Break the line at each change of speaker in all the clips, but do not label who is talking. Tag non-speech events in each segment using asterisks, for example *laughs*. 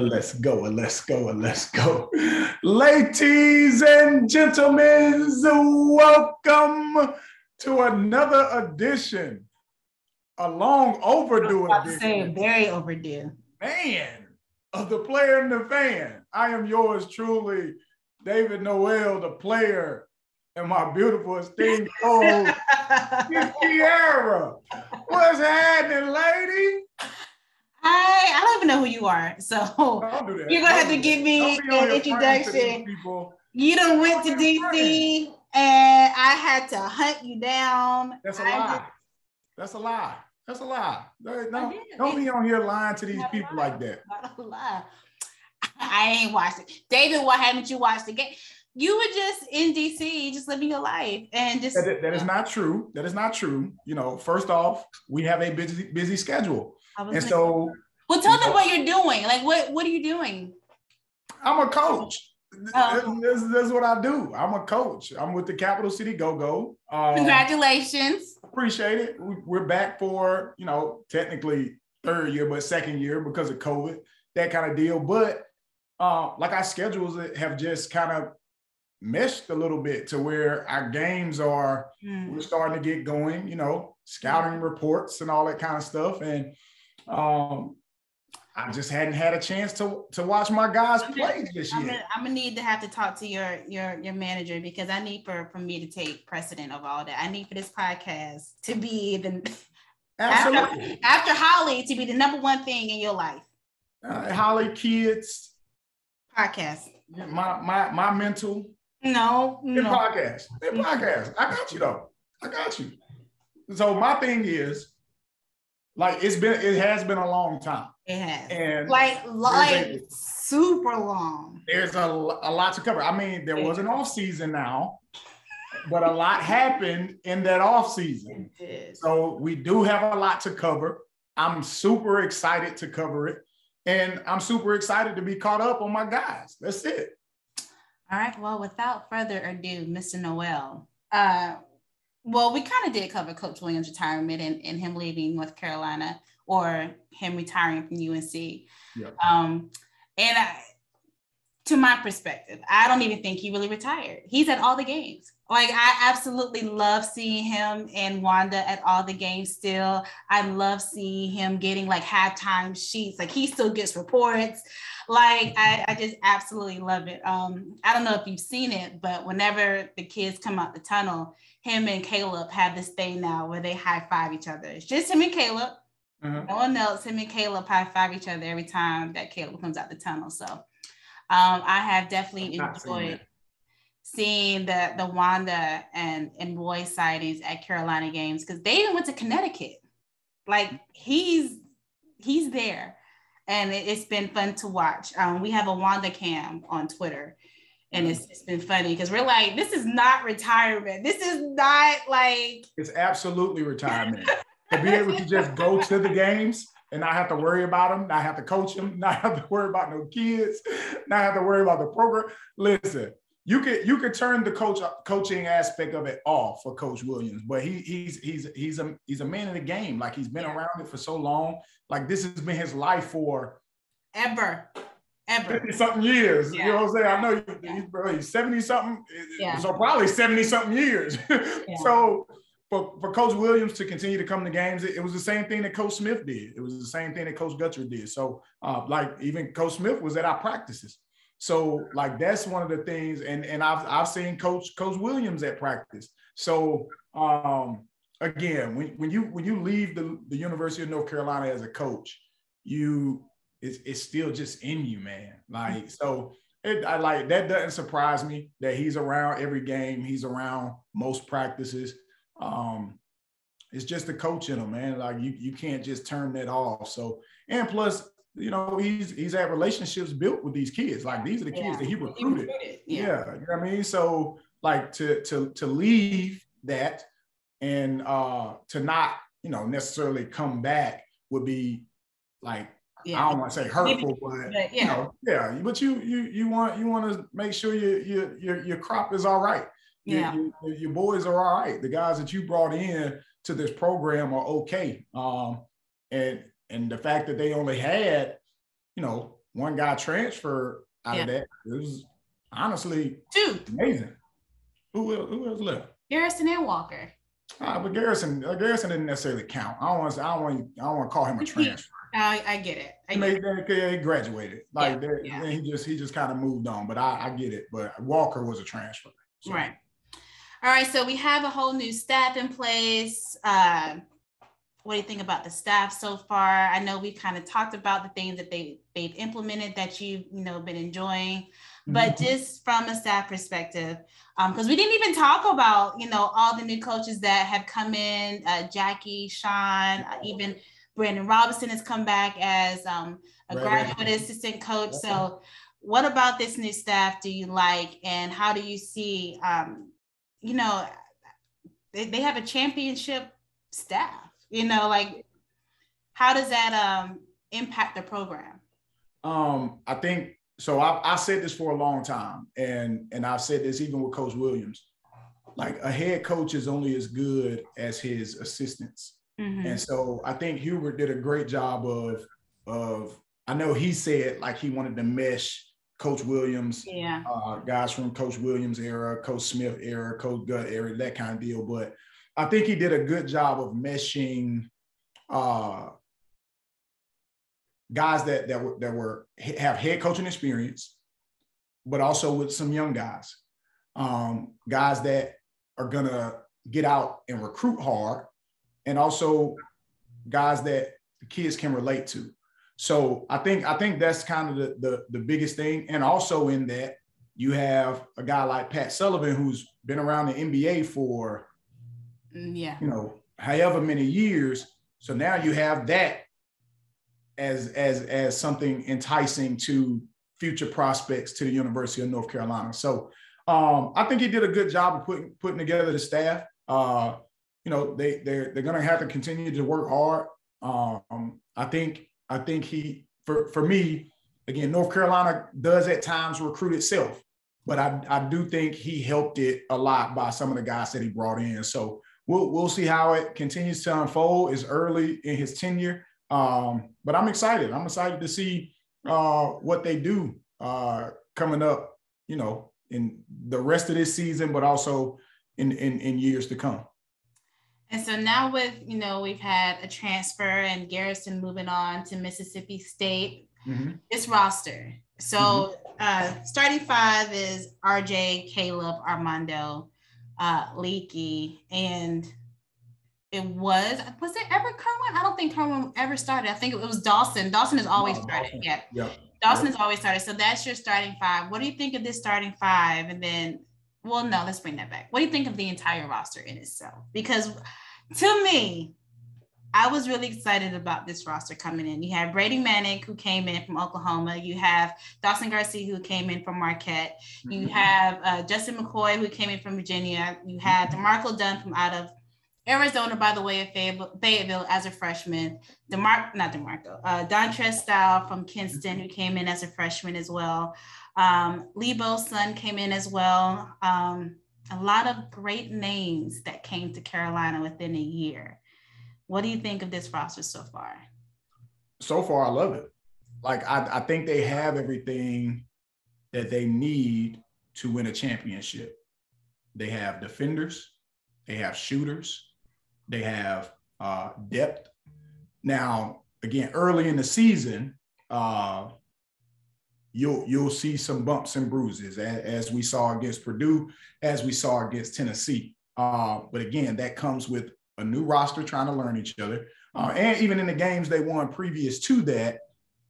let's go, let's go, let's go. Ladies and gentlemen, welcome to another edition, a long overdue edition.
Say very overdue.
Man, of the player and the fan. I am yours truly, David Noel, the player, and my beautiful esteemed *laughs* co-host, Kiara. What's happening, lady?
Hi, I don't even know who you are, so *laughs* *laughs* you're gonna have to give me an introduction. You don't went to DC, and I had to hunt you down.
That's a lie. That's a lie. That's a lie. Don't, don't be on here lying to these people like that.
Not a lie. *laughs* I ain't watched it. David, why haven't you watched the game? You were just in DC, just living your life, and just
that, that is not true. That is not true. You know, first off, we have a busy busy schedule, and so.
Well, tell them what you're doing. Like, what what are you doing?
I'm a coach. Oh. This, this, is what I do. I'm a coach. I'm with the Capital City Go Go.
Um, Congratulations.
Appreciate it. We're back for you know technically third year, but second year because of COVID, that kind of deal. But uh, like our schedules have just kind of meshed a little bit to where our games are mm. we're starting to get going you know scouting reports and all that kind of stuff and um I just hadn't had a chance to to watch my guys play this year.
I'm gonna, I'm gonna, need to have to talk to your your your manager because I need for for me to take precedent of all that. I need for this podcast to be the
absolutely
after, after Holly to be the number one thing in your life.
Uh, Holly kids
podcast.
My my my mental
no,
no. podcast. Podcast. I got you though. I got you. So my thing is, like, it's been it has been a long time.
It has. And like like a, super long.
There's a, a lot to cover. I mean, there was an off season now, but a lot happened in that off season. So we do have a lot to cover. I'm super excited to cover it. And I'm super excited to be caught up on my guys. That's it.
All right. Well, without further ado, Mr. Noel. Uh, well, we kind of did cover Coach Williams' retirement and, and him leaving North Carolina or him retiring from UNC. Yeah. Um, and I, to my perspective, I don't even think he really retired. He's at all the games. Like I absolutely love seeing him and Wanda at all the games still. I love seeing him getting like halftime sheets. Like he still gets reports. Like I, I just absolutely love it. Um, I don't know if you've seen it, but whenever the kids come out the tunnel, him and Caleb have this thing now where they high five each other. It's just him and Caleb. Mm-hmm. No one else. Him and Caleb high five each other every time that Caleb comes out the tunnel. So um, I have definitely enjoyed seeing the the Wanda and and Roy sightings at Carolina games because they even went to Connecticut. Like he's he's there and it, has been fun to watch. Um, we have a Wanda Cam on Twitter, and it's, it's been funny because we're like, this is not retirement. This is not like
it's absolutely retirement. to be able to just go to the games and not have to worry about them, not have to coach them, not have to worry about no kids, not have to worry about the program. Listen, you could you could turn the coach coaching aspect of it off for Coach Williams, but he he's he's he's a he's a man in the game. Like he's been around it for so long. Like this has been his life for
ever. Ever.
50 something years. Yeah. You know what I'm saying? I know yeah. he's, he's 70 something. Yeah. So probably 70 something years. *laughs* So for, for Coach Williams to continue to come to games, it, it, was the same thing that Coach Smith did. It was the same thing that Coach Guthridge did. So uh, like even Coach Smith was at our practices. So like that's one of the things, and and I've I've seen Coach Coach Williams at practice. So um, again, when when you when you leave the, the University of North Carolina as a coach, you it's it's still just in you, man. Like so. It, I like that doesn't surprise me that he's around every game. He's around most practices. Um, it's just the coach in him, man. Like you, you can't just turn that off. So, and plus, you know, he's he's had relationships built with these kids. Like these are the kids that he recruited. He yeah. yeah. you know what I mean. So like to to to leave that and uh to not you know necessarily come back would be like yeah. I don't want to say hurtful, but, but yeah. you know, yeah. But you you you want you want to make sure your your your your crop is all right. Yeah. Your, your, your, boys are all right. The guys that you brought in to this program are okay. Um, and and the fact that they only had, you know, one guy transfer out yeah. of that. It was honestly two amazing. Who else, who else left?
Garrison and Walker.
Uh, but Garrison, uh, Garrison didn't necessarily count. I don't want to. I don't want. I don't want to call him a transfer.
I, I get it. I get
he, it. he graduated. Like yeah, yeah. he just he just kind of moved on. But I, I get it. But Walker was a transfer.
So. Right. All right. So we have a whole new staff in place. Uh, what do you think about the staff so far? I know we kind of talked about the things that they they've implemented that you've you know been enjoying, but mm-hmm. just from a staff perspective, because um, we didn't even talk about you know all the new coaches that have come in, uh, Jackie, Sean, uh, even Brandon Robinson has come back as um, a right. graduate assistant coach. So, what about this new staff do you like, and how do you see? Um, you know, they, they have a championship staff you know, like how does that um impact the program?
Um, I think so. I, I said this for a long time, and and I've said this even with Coach Williams. Like a head coach is only as good as his assistants, mm-hmm. and so I think Hubert did a great job of of. I know he said like he wanted to mesh Coach Williams,
yeah,
uh, guys from Coach Williams era, Coach Smith era, Coach Gut era, that kind of deal. But I think he did a good job of meshing uh, guys that that were that were have head coaching experience, but also with some young guys, um, guys that are gonna get out and recruit hard, and also guys that the kids can relate to. So I think I think that's kind of the, the, the biggest thing, and also in that you have a guy like Pat Sullivan who's been around the NBA for
yeah.
You know, however many years. So now you have that as as as something enticing to future prospects to the University of North Carolina. So um, I think he did a good job of putting putting together the staff. Uh, you know, they they're they're gonna have to continue to work hard. Um, I think I think he for for me again, North Carolina does at times recruit itself, but I I do think he helped it a lot by some of the guys that he brought in. So we'll we'll see how it continues to unfold. It's early in his tenure, um, but I'm excited. I'm excited to see uh, what they do uh, coming up. You know, in the rest of this season, but also in in, in years to come.
And so now with, you know, we've had a transfer and Garrison moving on to Mississippi State, mm-hmm. this roster. So mm-hmm. uh, starting five is RJ, Caleb, Armando, uh, Leaky, and it was was it ever Kerwin? I don't think Kerwin ever started. I think it was Dawson. Dawson has always oh, started. Dawson. Yeah. Yep. Dawson has always started. So that's your starting five. What do you think of this starting five? And then, well, no, let's bring that back. What do you think of the entire roster in itself? Because to me, I was really excited about this roster coming in. You have Brady Manek, who came in from Oklahoma. You have Dawson Garcia, who came in from Marquette. You mm-hmm. have uh, Justin McCoy, who came in from Virginia. You had D'Marco Dunn from out of Arizona, by the way, of Fayetteville as a freshman. DeMar, not DeMarco, uh, Dontrez Style from Kinston, who came in as a freshman as well. Um, Lebo's son came in as well. Um, a lot of great names that came to Carolina within a year. What do you think of this roster so far?
So far, I love it. Like I, I think they have everything that they need to win a championship. They have defenders, they have shooters, they have uh, depth. Now, again, early in the season, uh, you'll you'll see some bumps and bruises as, as, we saw against Purdue, as we saw against Tennessee. Uh, but again, that comes with a new roster trying to learn each other. Uh, and even in the games they won previous to that,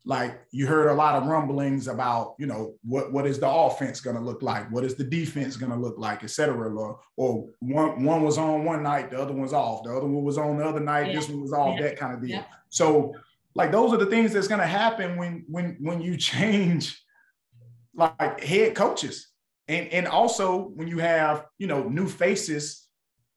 like you heard a lot of rumblings about, you know, what, what is the offense going to look like? What is the defense going to look like, et cetera? Or, or one, one was on one night, the other one's off. The other one was on the other night, yeah. this one was off, yeah. that kind of deal. Yeah. So like those are the things that's going to happen when, when, when you *laughs* change like head coaches. And, and also when you have, you know, new faces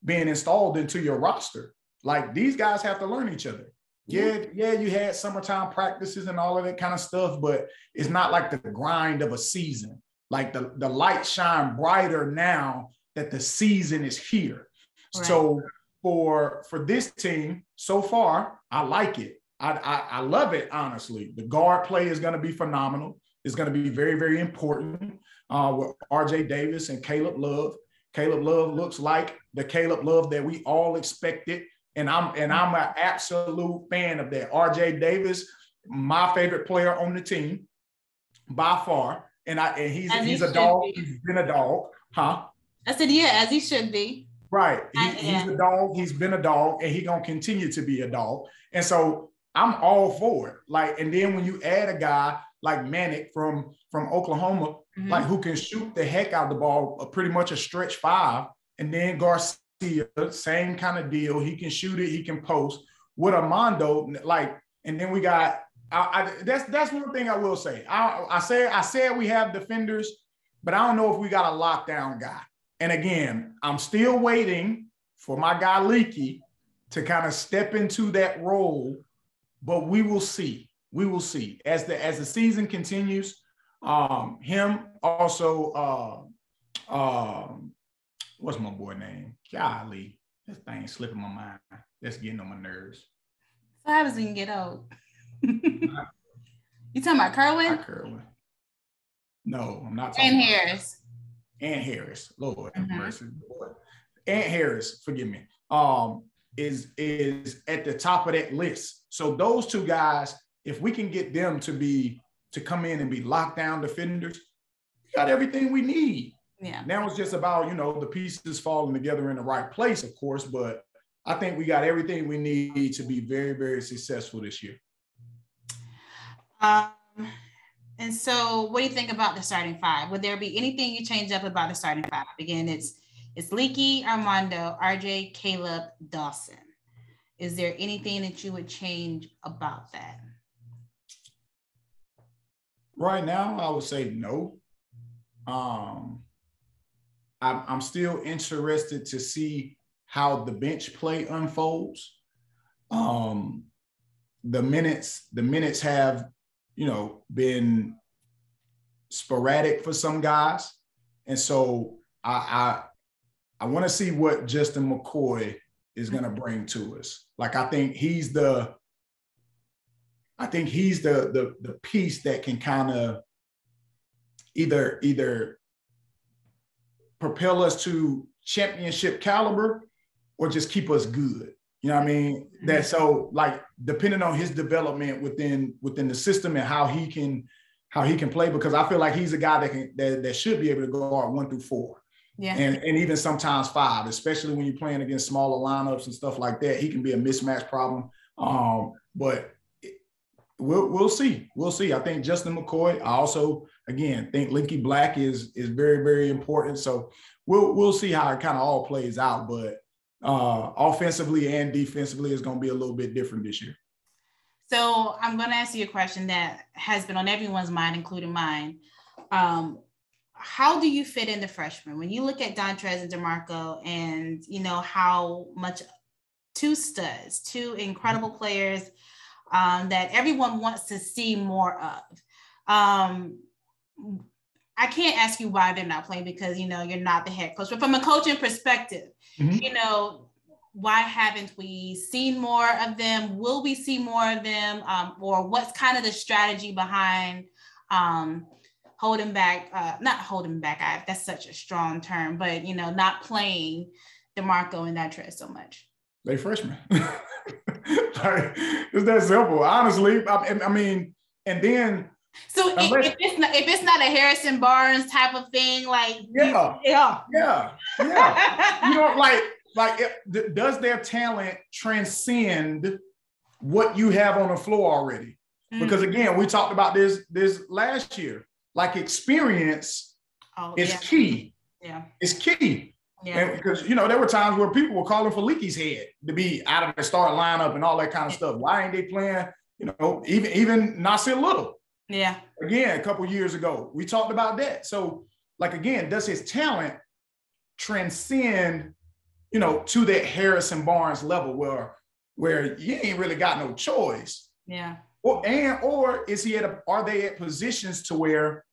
being installed into your roster. Like these guys have to learn each other. Yeah, yeah, you had summertime practices and all of that kind of stuff, but it's not like the grind of a season. Like the, the light shine brighter now that the season is here. Right. So for for this team, so far, I like it. I, I, I love it, honestly. The guard play is going to be phenomenal. It's going to be very, very important uh, with RJ Davis and Caleb Love. Caleb Love looks like the Caleb Love that we all expected. And I'm and mm-hmm. I'm an absolute fan of that. RJ Davis, my favorite player on the team by far. And I and he's as he's he a dog. Be. He's been a dog, huh?
I said, yeah, as he should be.
Right. He, he's a dog. He's been a dog, and he's gonna continue to be a dog. And so I'm all for it. Like, and then when you add a guy like Manek from from Oklahoma, mm-hmm. like who can shoot the heck out of the ball, uh, pretty much a stretch five, and then Garcia, same kind of deal. He can shoot it. He can post. With Armando, like, and then we got. I, I, that's that's one thing I will say. I, I said I said we have defenders, but I don't know if we got a lockdown guy. And again, I'm still waiting for my guy Leaky to kind of step into that role, but we will see. We will see as the as the season continues. Um, him also, uh, um, what's my boy name? Golly, this thing slipping my mind. That's getting on my nerves.
So how does he get old? *laughs* you talking about Kerwin? Not
Kerwin. No, I'm not.
Talking and Harris.
Ant Harris, Lord mm-hmm. mercy, Lord. Ant Harris, forgive me, um, is is at the top of that list. So those two guys, if we can get them to be to come in and be lockdown defenders, we got everything we need.
Yeah.
Now it's just about you know the pieces falling together in the right place, of course, but I think we got everything we need to be very very successful this year.
Um and so, what do you think about the starting five? Would there be anything you change up about the starting five? Again, it's it's Leaky, Armando, RJ, Caleb, Dawson. Is there anything that you would change about that?
Right now, I would say no. Um, I'm, I'm still interested to see how the bench play unfolds. Um, the minutes, the minutes have you know, been sporadic for some guys. And so I I, I want to see what Justin McCoy is going to bring to us. Like I think he's the I think he's the the the piece that can kind of either either propel us to championship caliber or just keep us good. You know what I mean? That so like depending on his development within within the system and how he can how he can play because I feel like he's a guy that can that, that should be able to guard one through four.
Yeah.
And, and even sometimes five, especially when you're playing against smaller lineups and stuff like that. He can be a mismatch problem. Um, but we'll we'll see. We'll see. I think Justin McCoy. I also again think Leaky Black is is very very important. So we'll we'll see how it kind of all plays out. But uh, offensively and defensively is going to be a little bit different this year.
So I'm going to ask you a question that has been on everyone's mind, including mine. Um, how do you fit in the freshmen when you look at Dontrez and Demarco, and you know how much two studs, two incredible players um, that everyone wants to see more of. Um, I can't ask you why they're not playing because you know you're not the head coach, but from a coaching perspective, mm-hmm. you know why haven't we seen more of them? Will we see more of them, um, or what's kind of the strategy behind um, holding back? Uh, not holding back. I, that's such a strong term, but you know, not playing Demarco and Dontrez so much.
They freshmen. *laughs* like, it's that simple. Honestly, I, I mean, and then
so if, if, it's not if it's not a Harrison Barnes type of thing, like
yeah, yeah, yeah, yeah, *laughs* you know, like like it, does their talent transcend what you have on the floor already? Mm-hmm. Because again, we talked about this this last year. Like experience oh, is
yeah.
key.
Yeah,
it's key. Yeah. Because you know there were times where people were calling for Leaky's head to be out of the start lineup and all that kind of stuff. Why ain't they playing? You know, even even Nassir Little.
Yeah.
Again, a couple years ago, we talked about that. So, like again, does his talent transcend, you know, to that Harrison Barnes level where where you ain't really got no choice?
Yeah.
Or and or is he at a, are they at positions to where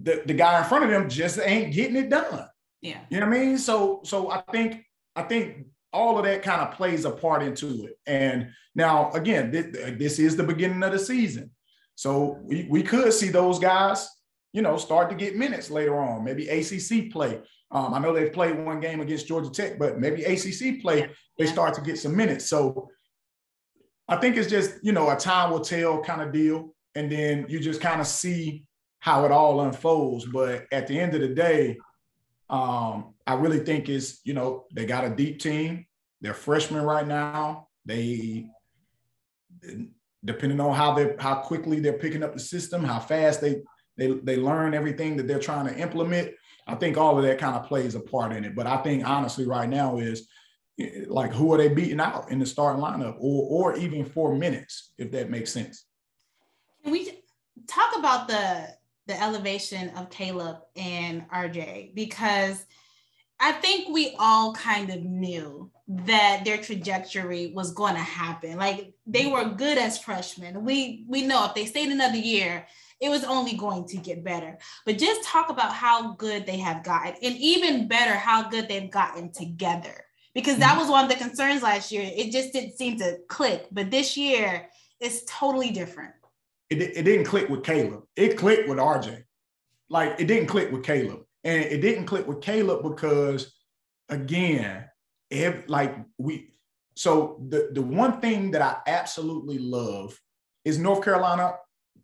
the, the guy in front of them just ain't getting it done?
Yeah.
You know what I mean? So so I think I think all of that kind of plays a part into it. And now, again, this, this is the beginning of the season. So we, we could see those guys, you know, start to get minutes later on, maybe ACC play. Um, I know they've played one game against Georgia Tech, but maybe ACC play, they start to get some minutes. So I think it's just, you know, a time will tell kind of deal. And then you just kind of see how it all unfolds. But at the end of the day, um, I really think is, you know, they got a deep team. They're freshmen right now. They, depending on how they how quickly they're picking up the system, how fast they they they learn everything that they're trying to implement. I think all of that kind of plays a part in it. But I think honestly, right now is like who are they beating out in the starting lineup, or or even four minutes, if that makes sense.
Can we talk about the the elevation of Caleb and RJ because I think we all kind of knew that their trajectory was going to happen. Like they were good as freshmen. We we know if they stayed another year, it was only going to get better. But just talk about how good they have gotten, and even better, how good they've gotten together. Because that mm-hmm. was one of the concerns last year. It just didn't seem to click. But this year, it's totally different
it, it didn't click with Caleb. It clicked with RJ. Like it didn't click with Caleb. And it didn't click with Caleb because again, if like we so the, the one thing that I absolutely love is North Carolina,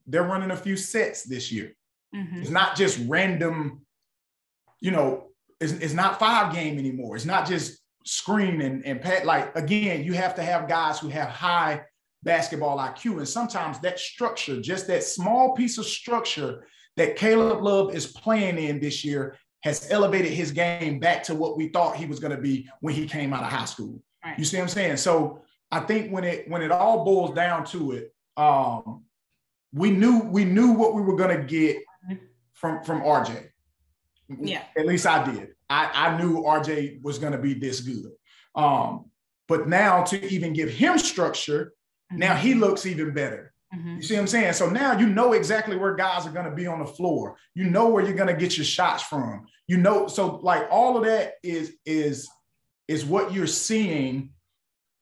they're running a few sets this year. Mm-hmm. It's not just random, you know, it's, it's not five game anymore. It's not just screen and, and pat. Like again, you have to have guys who have high basketball IQ. And sometimes that structure, just that small piece of structure that Caleb Love is playing in this year, has elevated his game back to what we thought he was going to be when he came out of high school. Right. You see what I'm saying? So I think when it when it all boils down to it, um, we knew we knew what we were going to get from from RJ.
Yeah.
At least I did. I, I knew RJ was going to be this good. Um, but now to even give him structure Mm-hmm. Now he looks even better. Mm-hmm. You see what I'm saying? So now you know exactly where guys are going to be on the floor. You know where you're going to get your shots from. You know, so like all of that is is is what you're seeing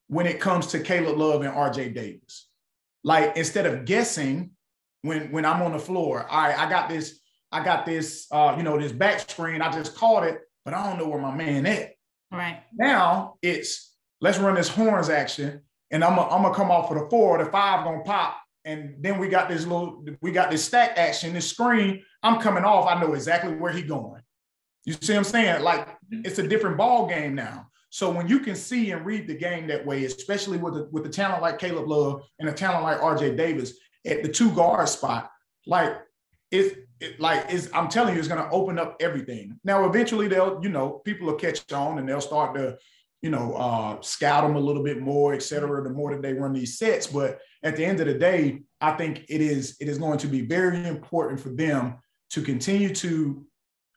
when it comes to Caleb Love and RJ Davis. Like instead of guessing when when I'm on the floor, all right, I got this, I got this, uh, you know, this back screen. I just caught it, but I don't know where my man at.
Right
now, it's let's run this horns action and I'm gonna come off of the four, the five gonna pop, and then we got this little, we got this stack action, this screen. I'm coming off. I know exactly where he going. You see what I'm saying? Like mm-hmm. it's a different ball game now. So when you can see and read the game that way, especially with the, with the talent like Caleb Love and a talent like RJ Davis at the two guard spot, like it's it, like it's, I'm telling you, it's going to open up everything. Now, eventually, they'll you know people will catch on and they'll start to you know, uh, scout them a little bit more, et cetera, the more that they run these sets. But at the end of the day, I think it is it is going to be very important for them to continue to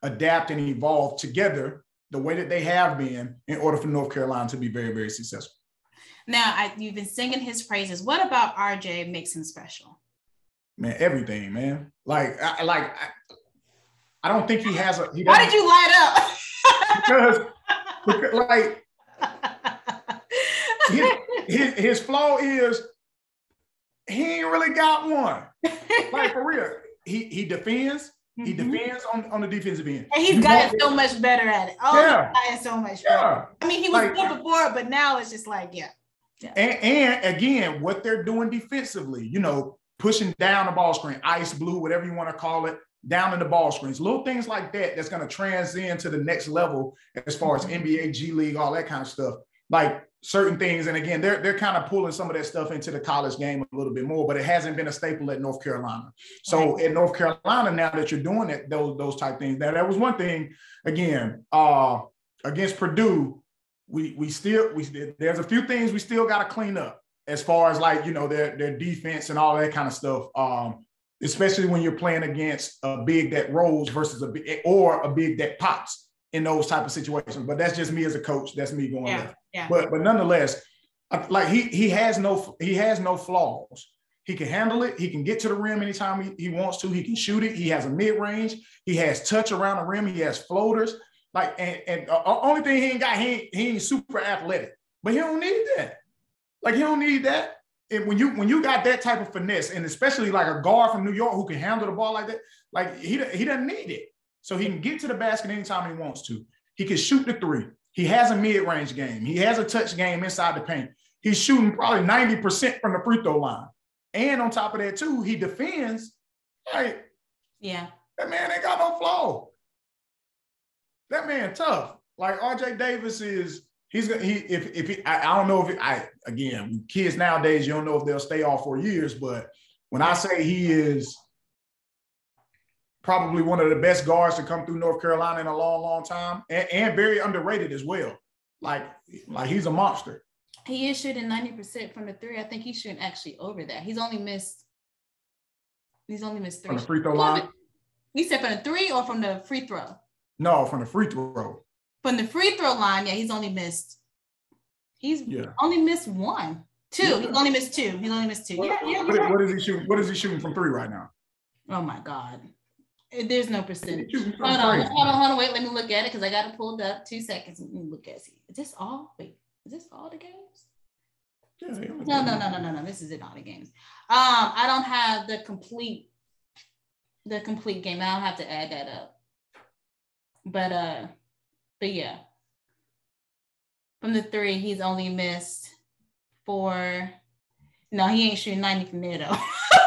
adapt and evolve together the way that they have been in order for North Carolina to be very, very successful.
Now, I, you've been singing his praises. What about RJ makes him special?
Man, everything, man. Like, I, like I, I don't think he has a. He
Why did you light up?
because, because, like, his, his, his flaw is he ain't really got one. like for real. He he defends. He mm-hmm. defends on, on the defensive end.
And he's gotten so much better at it. Oh, yeah. he's gotten so much better. Yeah. I mean, he was like, good before, but now it's just like, yeah.
yeah. And, and again, what they're doing defensively, you know, pushing down the ball screen, ice blue, whatever you want to call it, down in the ball screens, little things like that that's going to transcend to the next level as far as mm-hmm. NBA, G League, all that kind of stuff. Like certain things. And again, they're they're kind of pulling some of that stuff into the college game a little bit more, but it hasn't been a staple at North Carolina. So right. at North Carolina, now that you're doing it, those those type things. Now that was one thing. Again, uh, against Purdue, we we still we there's a few things we still got to clean up as far as like you know their their defense and all that kind of stuff. Um, especially when you're playing against a big that rolls versus a big or a big that pops in those type of situations. But that's just me as a coach. That's me going yeah, yeah. But but nonetheless, like he he has no he has no flaws. He can handle it. He can get to the rim anytime he, he wants to. He can shoot it. He has a mid range. He has touch around the rim. He has floaters. Like, and, and the only thing he ain't got, he ain't, he ain't super athletic, but he don't need that. Like, he don't need that. And when you when you got that type of finesse, and especially like a guard from New York who can handle the ball like that, like he he doesn't need it. So he can get to the basket anytime he wants to. He can shoot the three. He has a mid-range game. He has a touch game inside the paint. He's shooting probably 90% from the free throw line. And on top of that, too, he defends. Like,
yeah.
That man ain't got no flaw. That man tough. Like RJ Davis is, he's gonna he if if he, I, I don't know if it, I again kids nowadays you don't know if they'll stay off for years, but when I say he is probably one of the best guards to come through North Carolina in a long, long time, and, and very underrated as well. Like, like he's a monster.
He is shooting 90% from the three. I think he's shooting actually over that. He's only missed, he's only missed three.
From the free throw line?
He said from the three or from the free throw?
No, from the free throw.
From the free throw line, yeah, he's only missed, he's yeah. only missed one. Two. Yeah. He's only missed two. He's only missed two. What, yeah, yeah,
what, what is he shooting? What is he shooting from three right now?
Oh my God. There's no percentage. Hold on, hold on, hold on. Wait, let me look at it because I got it pulled up. Two seconds. Let me look at it. Is this all? Wait, is this all the games? No, no, no, no, no, no. This is it. All the games. Um, I don't have the complete, the complete game. I'll have to add that up. But uh, but yeah. From the three, he's only missed four. No, he ain't shooting 90 from there though.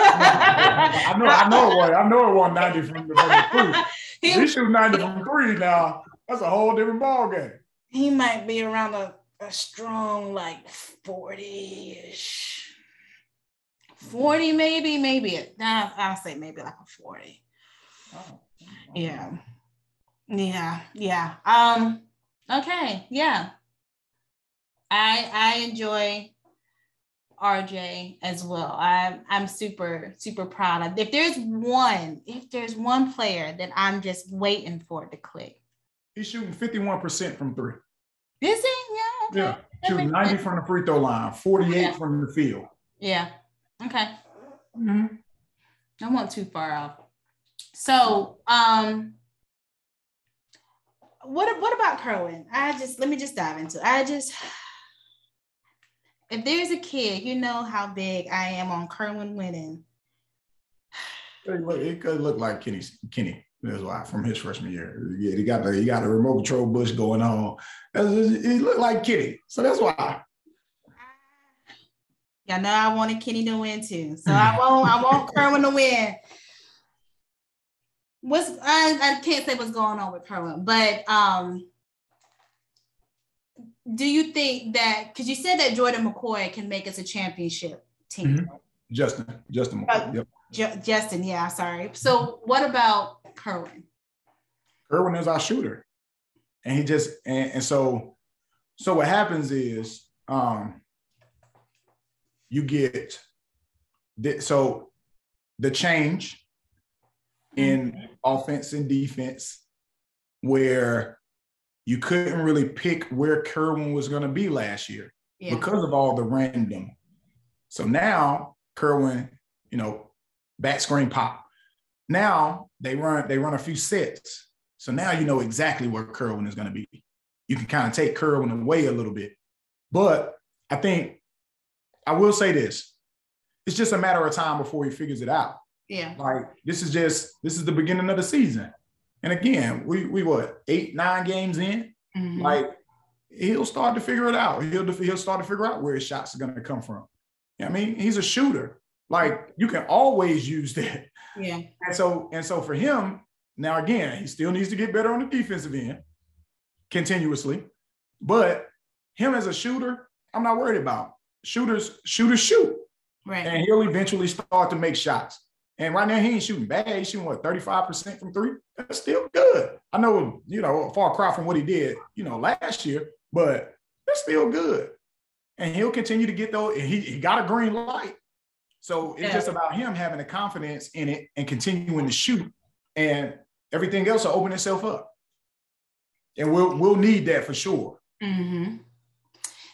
I know, I know it was. I know it was 90 from, from the three. *laughs* He, he shoot 90 from three now. That's a whole different ball game.
He might be around a, a strong like 40-ish. 40 maybe, maybe. Nah, I'll say maybe like a 40. Oh, yeah. Yeah, yeah. Um, okay, yeah. I I enjoy RJ as well. I'm I'm super super proud of. If there's one, if there's one player that I'm just waiting for to click.
He's shooting 51% from three.
Is he?
Yeah. Okay. Yeah. Shooting 90 from the free throw line, 48 yeah. from the field.
Yeah. Okay. Mm-hmm. I won't too far off. So, um, what what about Kerwin? I just let me just dive into. It. I just if there's a kid, you know how big I am on Kerwin winning.
It could look like Kenny. Kenny. That's why from his freshman year. Yeah, he got the he got a remote control bush going on. He looked like Kenny, so that's why.
Y'all know I wanted Kenny to win too, so I *laughs* won't. I want Kerwin to win. What's I, I can't say what's going on with Kerwin, but um, do you think that because you said that Jordan McCoy can make us a championship team? Mm-hmm.
Justin, Justin McCoy. Uh, yep.
J- Justin, yeah, sorry. So what about Kerwin?
Kerwin is our shooter. And he just and, and so so what happens is um you get so the change in mm-hmm. offense and defense where you couldn't really pick where Kerwin was going to be last year yeah. because of all the random. So now Kerwin, you know, back screen pop. Now they run they run a few sets. So now you know exactly where Kerwin is going to be. You can kind of take Kerwin away a little bit. But I think I will say this. It's just a matter of time before he figures it out.
Yeah.
Like this is just this is the beginning of the season. And again, we we what eight nine games in, mm-hmm. like he'll start to figure it out. He'll he'll start to figure out where his shots are going to come from. I mean, he's a shooter. Like you can always use that.
Yeah.
And so and so for him now again, he still needs to get better on the defensive end continuously. But him as a shooter, I'm not worried about. Shooters shooters shoot.
Right.
And he'll eventually start to make shots. And right now he ain't shooting bad. He's shooting what 35% from three. That's still good. I know, you know, far cry from what he did, you know, last year, but that's still good. And he'll continue to get those. He, he got a green light. So it's yeah. just about him having the confidence in it and continuing to shoot. And everything else will open itself up. And we'll we'll need that for sure.
Mm-hmm.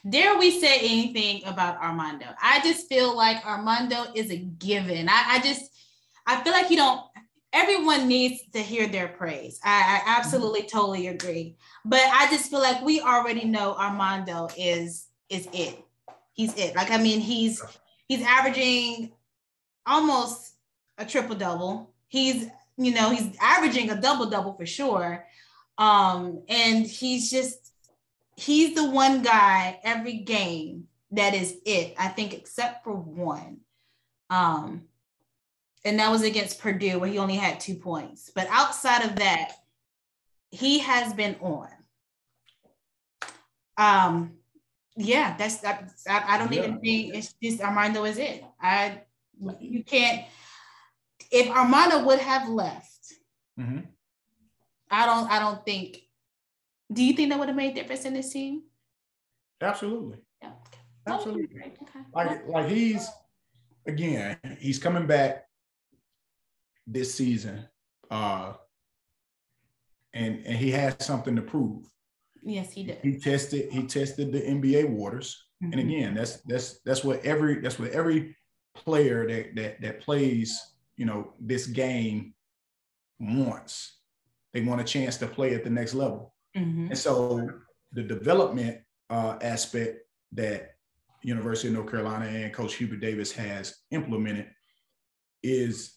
Dare we say anything about Armando? I just feel like Armando is a given. I, I just I feel like you don't everyone needs to hear their praise. I, I absolutely totally agree. But I just feel like we already know Armando is is it. He's it. Like I mean, he's he's averaging almost a triple double. He's you know he's averaging a double double for sure. Um, and he's just he's the one guy every game that is it. I think except for one. Um, and that was against Purdue where he only had two points. But outside of that, he has been on. Um, yeah, that's I, I don't yeah. even think it's just Armando is it. I you can't. If Armando would have left, mm-hmm. I don't. I don't think. Do you think that would have made a difference in this team?
Absolutely. Yeah. Absolutely. Okay. Like like he's again, he's coming back this season, uh, and and he has something to prove.
Yes, he did.
He tested. He tested the NBA waters, mm-hmm. and again, that's that's that's what every that's what every player that that that plays, you know, this game wants. They want a chance to play at the next level, mm-hmm. and so the development uh, aspect that University of North Carolina and Coach Hubert Davis has implemented is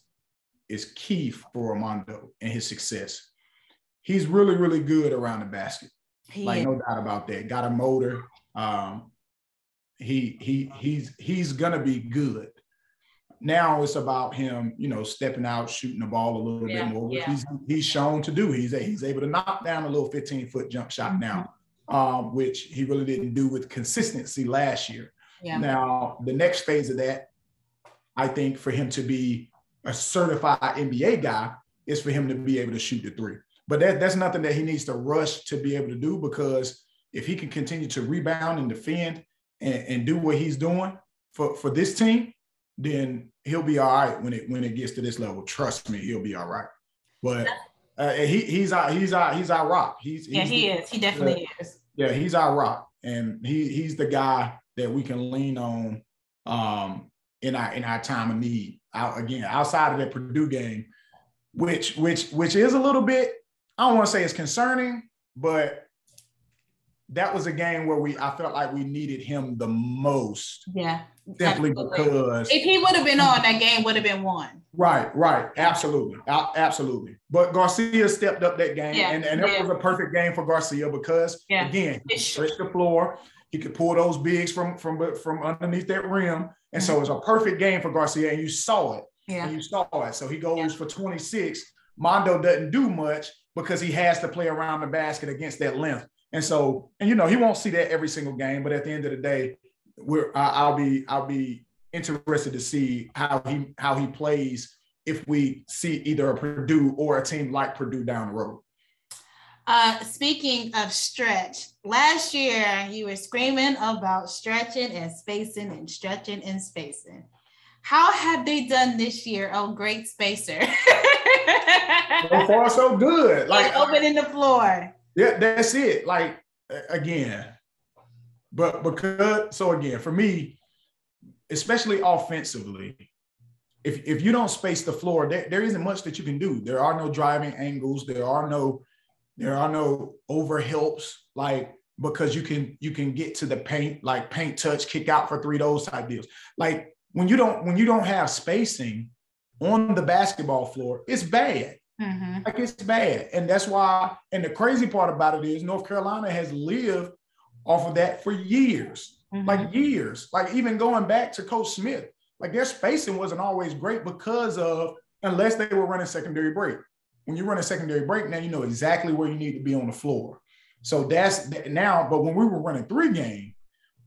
is key for Armando and his success. He's really, really good around the basket. He like is. no doubt about that. Got a motor. Um, he he he's he's gonna be good. Now it's about him, you know, stepping out, shooting the ball a little yeah, bit more, which yeah. he's he's shown to do. He's he's able to knock down a little 15 foot jump shot mm-hmm. now, um, which he really didn't do with consistency last year. Yeah. Now the next phase of that, I think, for him to be a certified NBA guy is for him to be able to shoot the three. But that, that's nothing that he needs to rush to be able to do because if he can continue to rebound and defend and, and do what he's doing for, for this team, then he'll be all right when it when it gets to this level. Trust me, he'll be all right. But uh, he he's our he's our he's our rock. He's,
he's yeah, he the, is. He definitely uh, is.
Yeah, he's our rock, and he he's the guy that we can lean on um, in our in our time of need. Out again, outside of that Purdue game, which which which is a little bit I don't want to say it's concerning, but that was a game where we I felt like we needed him the most.
Yeah.
Simply absolutely. because
if he would have been on, that game would have been won.
Right, right. Absolutely. Absolutely. But Garcia stepped up that game. Yeah. And, and that yeah. was a perfect game for Garcia because yeah. again, he stretched the floor. He could pull those bigs from from from underneath that rim. And so it was a perfect game for Garcia. And you saw it. Yeah. And you saw it. So he goes yeah. for 26. Mondo doesn't do much, because he has to play around the basket against that length. And so, and you know, he won't see that every single game, but at the end of the day, we're I'll be I'll be interested to see how he how he plays if we see either a Purdue or a team like Purdue down the road.
Uh, speaking of stretch, last year you were screaming about stretching and spacing and stretching and spacing. How have they done this year? Oh, great spacer.
so far, so good.
Like opening the floor.
Yeah, that's it. Like again, but because so again, for me, especially offensively, if if you don't space the floor, there, there isn't much that you can do. There are no driving angles. There are no there are no over helps. Like because you can you can get to the paint like paint touch kick out for three those type deals like when you don't when you don't have spacing on the basketball floor, it's bad. Mm-hmm. Like it's bad. And that's why, and the crazy part about it is North Carolina has lived off of that for years. Mm-hmm. Like years. Like even going back to Coach Smith, like their spacing wasn't always great because of unless they were running secondary break. When you run a secondary break, now you know exactly where you need to be on the floor. So that's now, but when we were running three game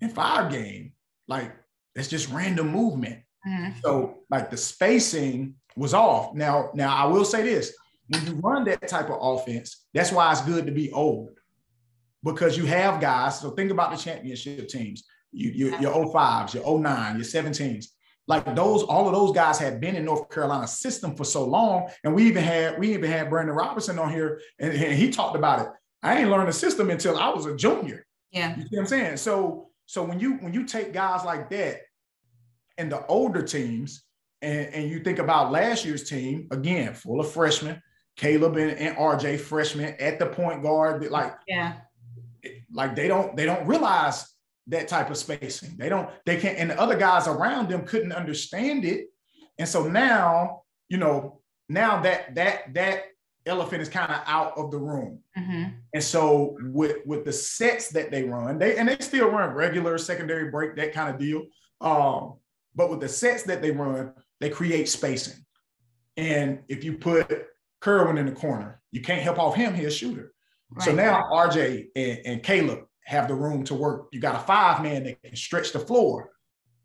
and five game, like it's just random movement. Mm-hmm. So like the spacing was off. Now, now I will say this: when you run that type of offense, that's why it's good to be old because you have guys. So think about the championship teams. You, you your 05s, your 09, your 17s. Like those, all of those guys had been in North Carolina system for so long. And we even had we even had Brandon Robinson on here, and, and he talked about it. I ain't learned the system until I was a junior.
Yeah.
You see what I'm saying? So so when you when you take guys like that and the older teams, and, and you think about last year's team, again, full of freshmen, Caleb and, and RJ freshmen at the point guard, like
yeah,
like they don't they don't realize that type of spacing. They don't they can't and the other guys around them couldn't understand it. And so now, you know, now that that that elephant is kind of out of the room. Mm-hmm. And so with with the sets that they run, they and they still run regular secondary break that kind of deal. Um, but with the sets that they run, they create spacing. And if you put Kerwin in the corner, you can't help off him. He's a shooter. Right. So now RJ and, and Caleb have the room to work. You got a five man that can stretch the floor.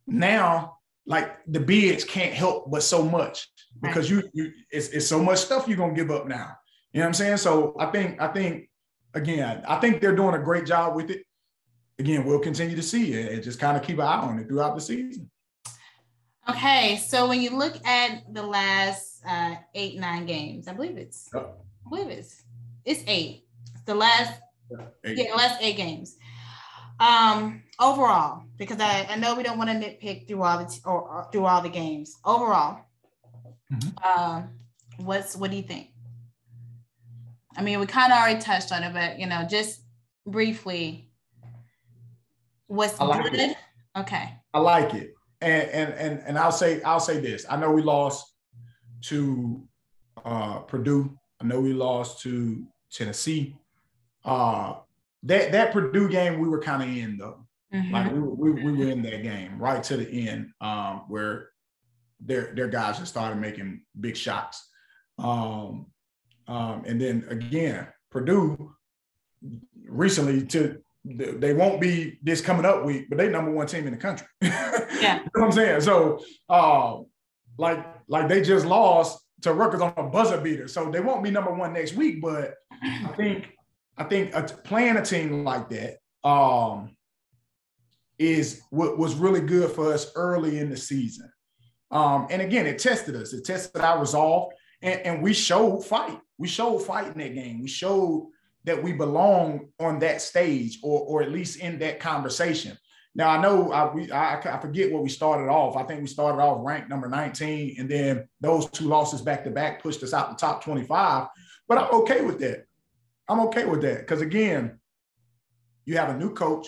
Now, like the bigs can't help but so much because you you it's, it's so much stuff you're gonna give up now. You know what I'm saying? So I think I think again, I think they're doing a great job with it. Again, we'll continue to see it and just kind of keep an eye on it throughout the season.
Okay, so when you look at the last uh, eight nine games, I believe it's I believe it's it's eight. the last eight. yeah, last eight games. Um, overall, because I, I know we don't want to nitpick through all the t- or, or, through all the games. Overall, mm-hmm. um, what's what do you think? I mean, we kind of already touched on it, but you know, just briefly, what's
I like
good?
It.
Okay.
I like it, and and and and I'll say I'll say this. I know we lost to uh, Purdue. I know we lost to Tennessee. Uh, that that Purdue game we were kind of in though. Mm-hmm. Like we, we, we were in that game right to the end, um, where their their guys just started making big shots. Um, um, and then again, Purdue recently to they won't be this coming up week, but they number one team in the country. *laughs*
yeah.
you know what I'm saying? So uh, like like they just lost to Rutgers on a buzzer beater. So they won't be number one next week, but I think I think a, playing a team like that um, is what was really good for us early in the season. Um, and again, it tested us. It tested our resolve, and, and we showed fight. We showed fight in that game. We showed that we belong on that stage, or or at least in that conversation. Now I know I, we, I, I forget what we started off. I think we started off ranked number 19, and then those two losses back to back pushed us out the top 25. But I'm okay with that. I'm okay with that because again, you have a new coach,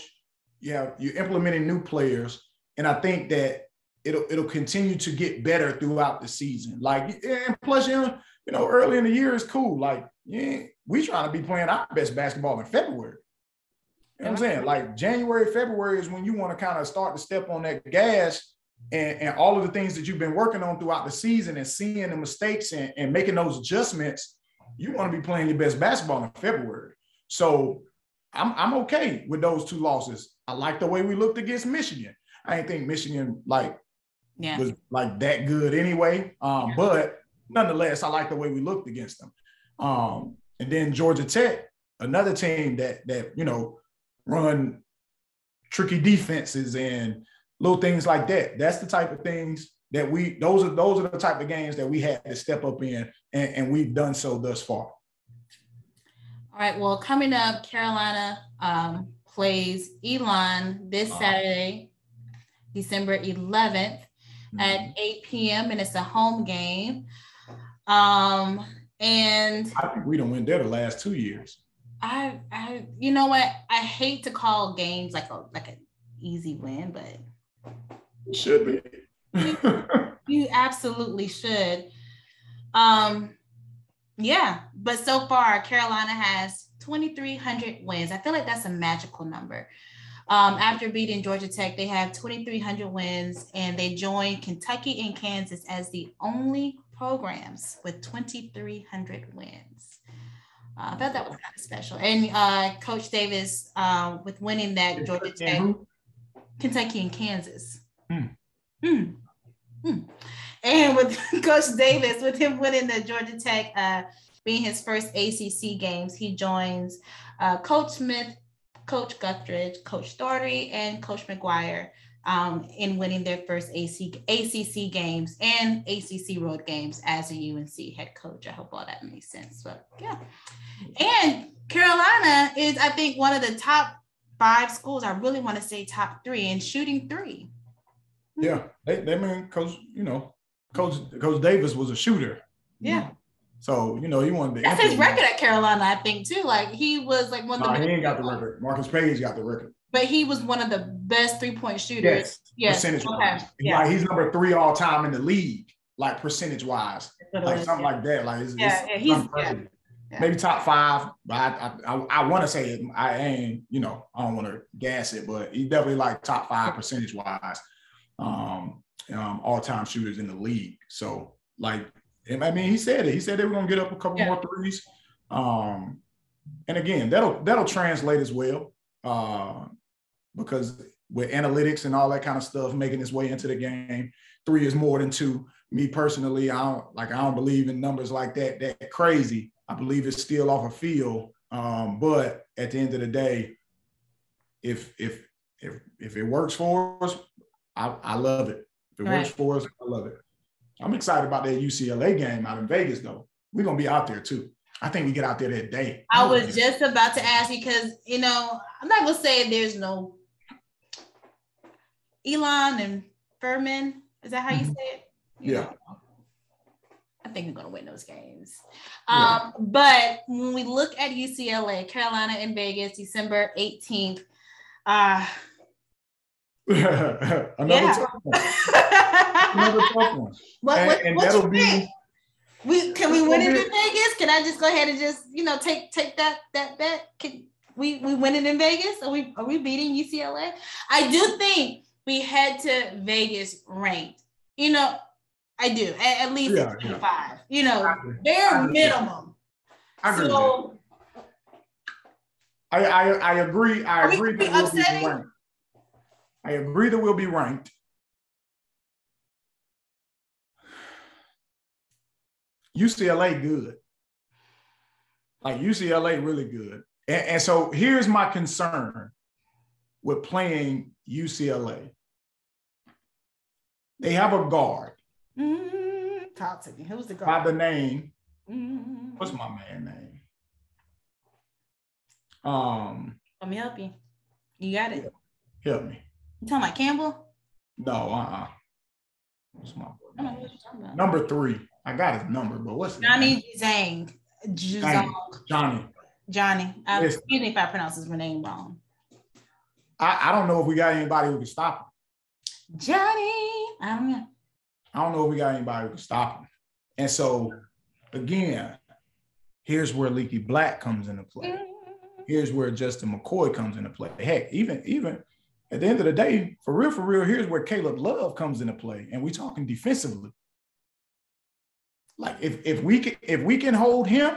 you have you're implementing new players, and I think that it'll it'll continue to get better throughout the season. Like, and plus, you know, you know, early in the year is cool. Like, yeah, we trying to be playing our best basketball in February. You know what I'm saying? Like January, February is when you want to kind of start to step on that gas and, and all of the things that you've been working on throughout the season and seeing the mistakes and, and making those adjustments you want to be playing your best basketball in February. So I'm, I'm okay with those two losses. I like the way we looked against Michigan. I didn't think Michigan like yeah. was like that good anyway. Um, yeah. But nonetheless, I like the way we looked against them. Um, and then Georgia Tech, another team that that you know run tricky defenses and little things like that. That's the type of things that we those are those are the type of games that we had to step up in and, and we've done so thus far.
All right well coming up carolina um, plays elon this saturday december 11th mm-hmm. at 8 p.m and it's a home game. Um and
i think we don't win there the last two years.
I i you know what? I hate to call games like a like an easy win but
it should be *laughs*
you, absolutely should. Um, yeah, but so far Carolina has 2,300 wins. I feel like that's a magical number. Um, after beating Georgia Tech, they have 2,300 wins, and they join Kentucky and Kansas as the only programs with 2,300 wins. Uh, I thought that was kind of special. And uh, Coach Davis, uh, with winning that Georgia Tech, Kentucky and Kansas. Hmm. Hmm. Hmm. And with *laughs* Coach Davis, with him winning the Georgia Tech, uh, being his first ACC games, he joins uh, Coach Smith, Coach Guthridge, Coach Doherty, and Coach McGuire um, in winning their first AC, ACC games and ACC road games as a UNC head coach. I hope all that makes sense. But yeah. And Carolina is, I think, one of the top five schools. I really want to say top three in shooting three.
Yeah, mm-hmm. they they mean coach. you know Coach Coach Davis was a shooter.
Yeah. Mm-hmm.
So you know he wanted to.
That's his record at Carolina, I think too. Like he was like one
of the. he ain't got the record. Marcus Paige got the record.
But he was one of the best three point shooters.
Yes. yes. Percentage wise, yeah. like he's number three all time in the league, like percentage wise, like something yeah. like that. Like it's, yeah, it's yeah, he's yeah. Yeah. maybe top five. But I I, I, I want to say it. I ain't you know I don't want to gas it, but he's definitely like top five percentage wise, um, um all time shooters in the league. So like I mean, he said it. He said they were gonna get up a couple yeah. more threes. Um, and again, that'll that'll translate as well. Uh, because with analytics and all that kind of stuff making its way into the game, three is more than two. Me personally, I don't like I don't believe in numbers like that, that crazy. I believe it's still off a field. Um, but at the end of the day, if if if if it works for us, I, I love it. If it right. works for us, I love it. I'm excited about that UCLA game out in Vegas, though. We're gonna be out there too. I think we get out there that day.
I was just about to ask because you know I'm not gonna say there's no Elon and Furman. Is that how you mm-hmm. say it?
You yeah. Know?
I think we're gonna win those games. Yeah. Um, but when we look at UCLA, Carolina and Vegas, December 18th, uh *laughs*
Another tough one. Another tough one. *laughs* What, and, what, and that'll be.
Think? We can we win it in Vegas? Can I just go ahead and just you know take take that that bet? Can we we win it in Vegas? Are we are we beating UCLA? I do think we head to Vegas ranked. You know, I do at, at least yeah, 25. Yeah. You know, bare minimum. I agree. So,
I, I I agree. I agree we'll be ranked. I agree that we'll be ranked. UCLA good. Like UCLA really good. And, and so here's my concern with playing UCLA. They have a guard.
Mm-hmm. Talk to me. Who's the guard?
By the name. Mm-hmm. What's my man name? Um.
Let me help you. You got it.
Help me.
You talking about Campbell?
No, uh-uh. What's my boy? Number three. I got his number, but what's
Johnny Juzang.
Johnny. Johnny.
Johnny. I, excuse me if I pronounce his name wrong.
I, I don't know if we got anybody who can stop
him. Johnny. I don't know.
I don't know if we got anybody who can stop him. And so again, here's where Leaky Black comes into play. Mm. Here's where Justin McKoy comes into play. Heck, even even at the end of the day, for real, for real, here's where Caleb Love comes into play, and we're talking defensively. Like if if we can if we can hold him,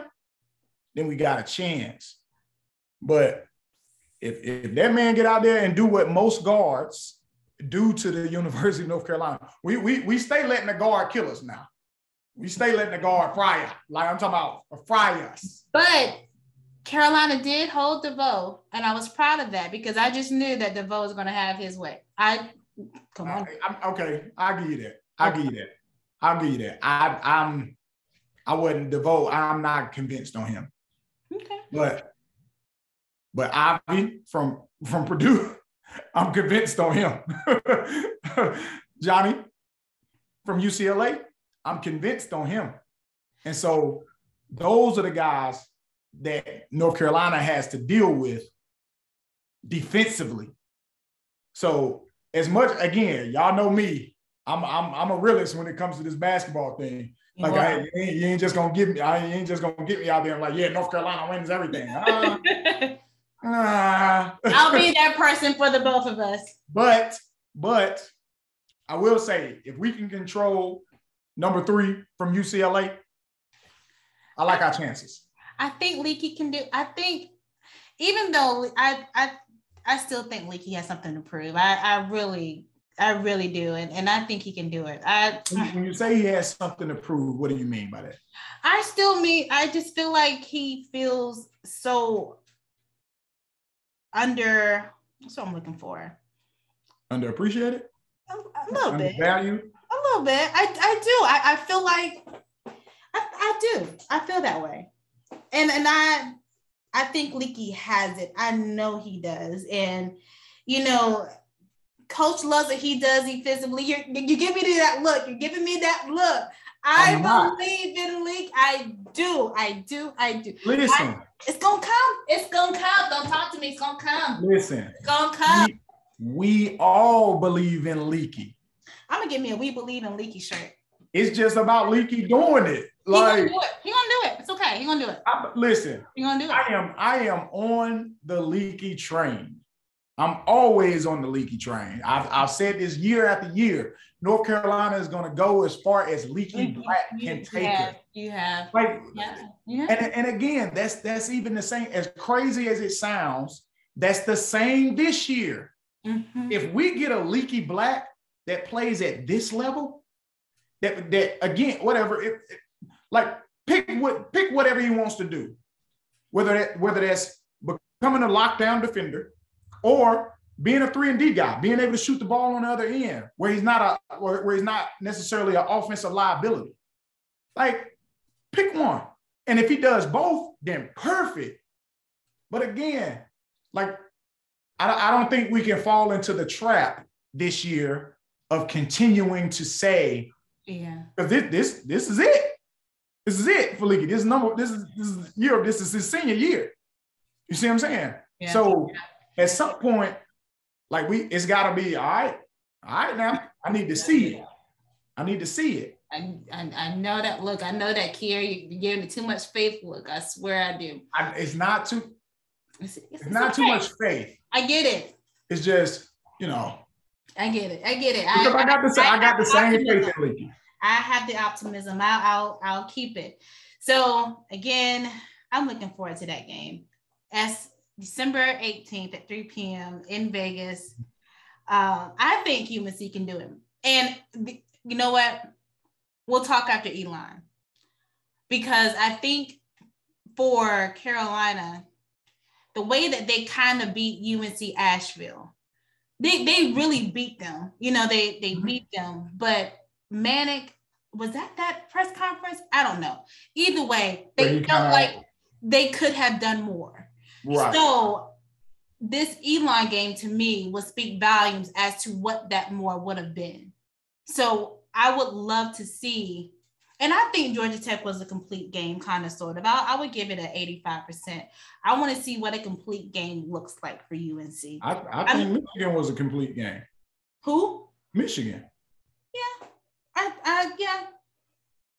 then we got a chance. But if if that man get out there and do what most guards do to the *laughs* University of North Carolina, we we we stay letting the guard kill us now. We stay letting the guard fry us. Like I'm talking about fry us.
But Carolina did hold DeVoe, and I was proud of that because I just knew that DeVoe was going to have his way. I come on.
I, okay, I'll give you that. I'll give you that. I'll give you that. I, I'm, I wouldn't DeVoe. I'm not convinced on him.
Okay.
But, but Ivey from from Purdue, *laughs* I'm convinced on him. *laughs* Johnny from UCLA, I'm convinced on him. And so those are the guys that North Carolina has to deal with defensively. So as much again, y'all know me. I'm I'm I'm a realist when it comes to this basketball thing. Like I, you, ain't, you ain't just gonna give me, I ain't just gonna get me out there I'm like, yeah, North Carolina wins everything. *laughs* Uh,
uh. I'll be *laughs* that person for the both of us.
But but I will say, if we can control number three from UCLA, I like our chances.
I think Leaky can do. I think even though I I I still think Leaky has something to prove. I I really I really do, and, and I think he can do it. I
when you say he has something to prove, what do you mean by that?
I still mean I just feel like he feels so under. That's what I'm looking for.
Underappreciated.
A, a little bit. A little bit. I I do. I I feel like I I do. I feel that way and and I I think Leaky has it. I know he does. And you know, Coach loves what he does defensively. You're you give me that look. You're giving me that look. I believe in Leaky. I do. I do. I do.
Listen.
I, it's gonna come. It's gonna come. Don't talk to me. It's gonna come.
Listen.
It's gonna come.
We, we all believe in Leaky.
I'm gonna give me a we believe in Leaky shirt.
It's just about Leaky doing it. Like
he gonna do it. He gonna do it. It's okay. He gonna do it. I,
listen.
He gonna do it.
I am. I am on the Leaky train. I'm always on the Leaky train. I've, I've said this year after year. North Carolina is going to go as far as Leaky Black can take
have, it. You have,
like, yeah, yeah. And, and again, that's that's even the same. As crazy as it sounds, that's the same this year. Mm-hmm. If we get a Leaky Black that plays at this level, that that again, whatever, it, it, like pick what pick whatever he wants to do, whether that whether that's becoming a lockdown defender or being a three and D guy, being able to shoot the ball on the other end, where he's not a where, where he's not necessarily an offensive liability. Like, pick one, and if he does both, then perfect. But again, like, I, I don't think we can fall into the trap this year of continuing to say,
yeah,
because this this this is it. This is it for Leaky. This is number. This is this is year. This is his senior year. You see what I'm saying? Yeah. So at some point, like we, it's got to be all right. All right, now I need to see it. I need to see it.
I, I, I know that look. I know that Kier, you're giving me too much faith. Look, I swear I do.
I, it's not too. It's, it's, it's not okay. too much faith.
I get it.
It's just you know.
I get it. I get it.
Because I, I got the I, I got the same faith in Leaky.
I have the optimism. I'll, I'll I'll keep it. So again, I'm looking forward to that game. As December 18th at 3 p.m. in Vegas. Uh, I think UNC can do it. And you know what? We'll talk after Elon. Because I think for Carolina, the way that they kind of beat UNC Asheville, they, they really beat them. You know, they, they mm-hmm. beat them. But Manek, was that that press conference? I don't know. Either way, they felt like they could have done more. Right. So this Elon game to me will speak volumes as to what that more would have been. So I would love to see, and I think Georgia Tech was a complete game, kind of sort of. I, I would give it an 85%. I want to see what a complete game looks like for UNC.
I, I think I Michigan was a complete game.
Who?
Michigan.
Yeah. I, I yeah.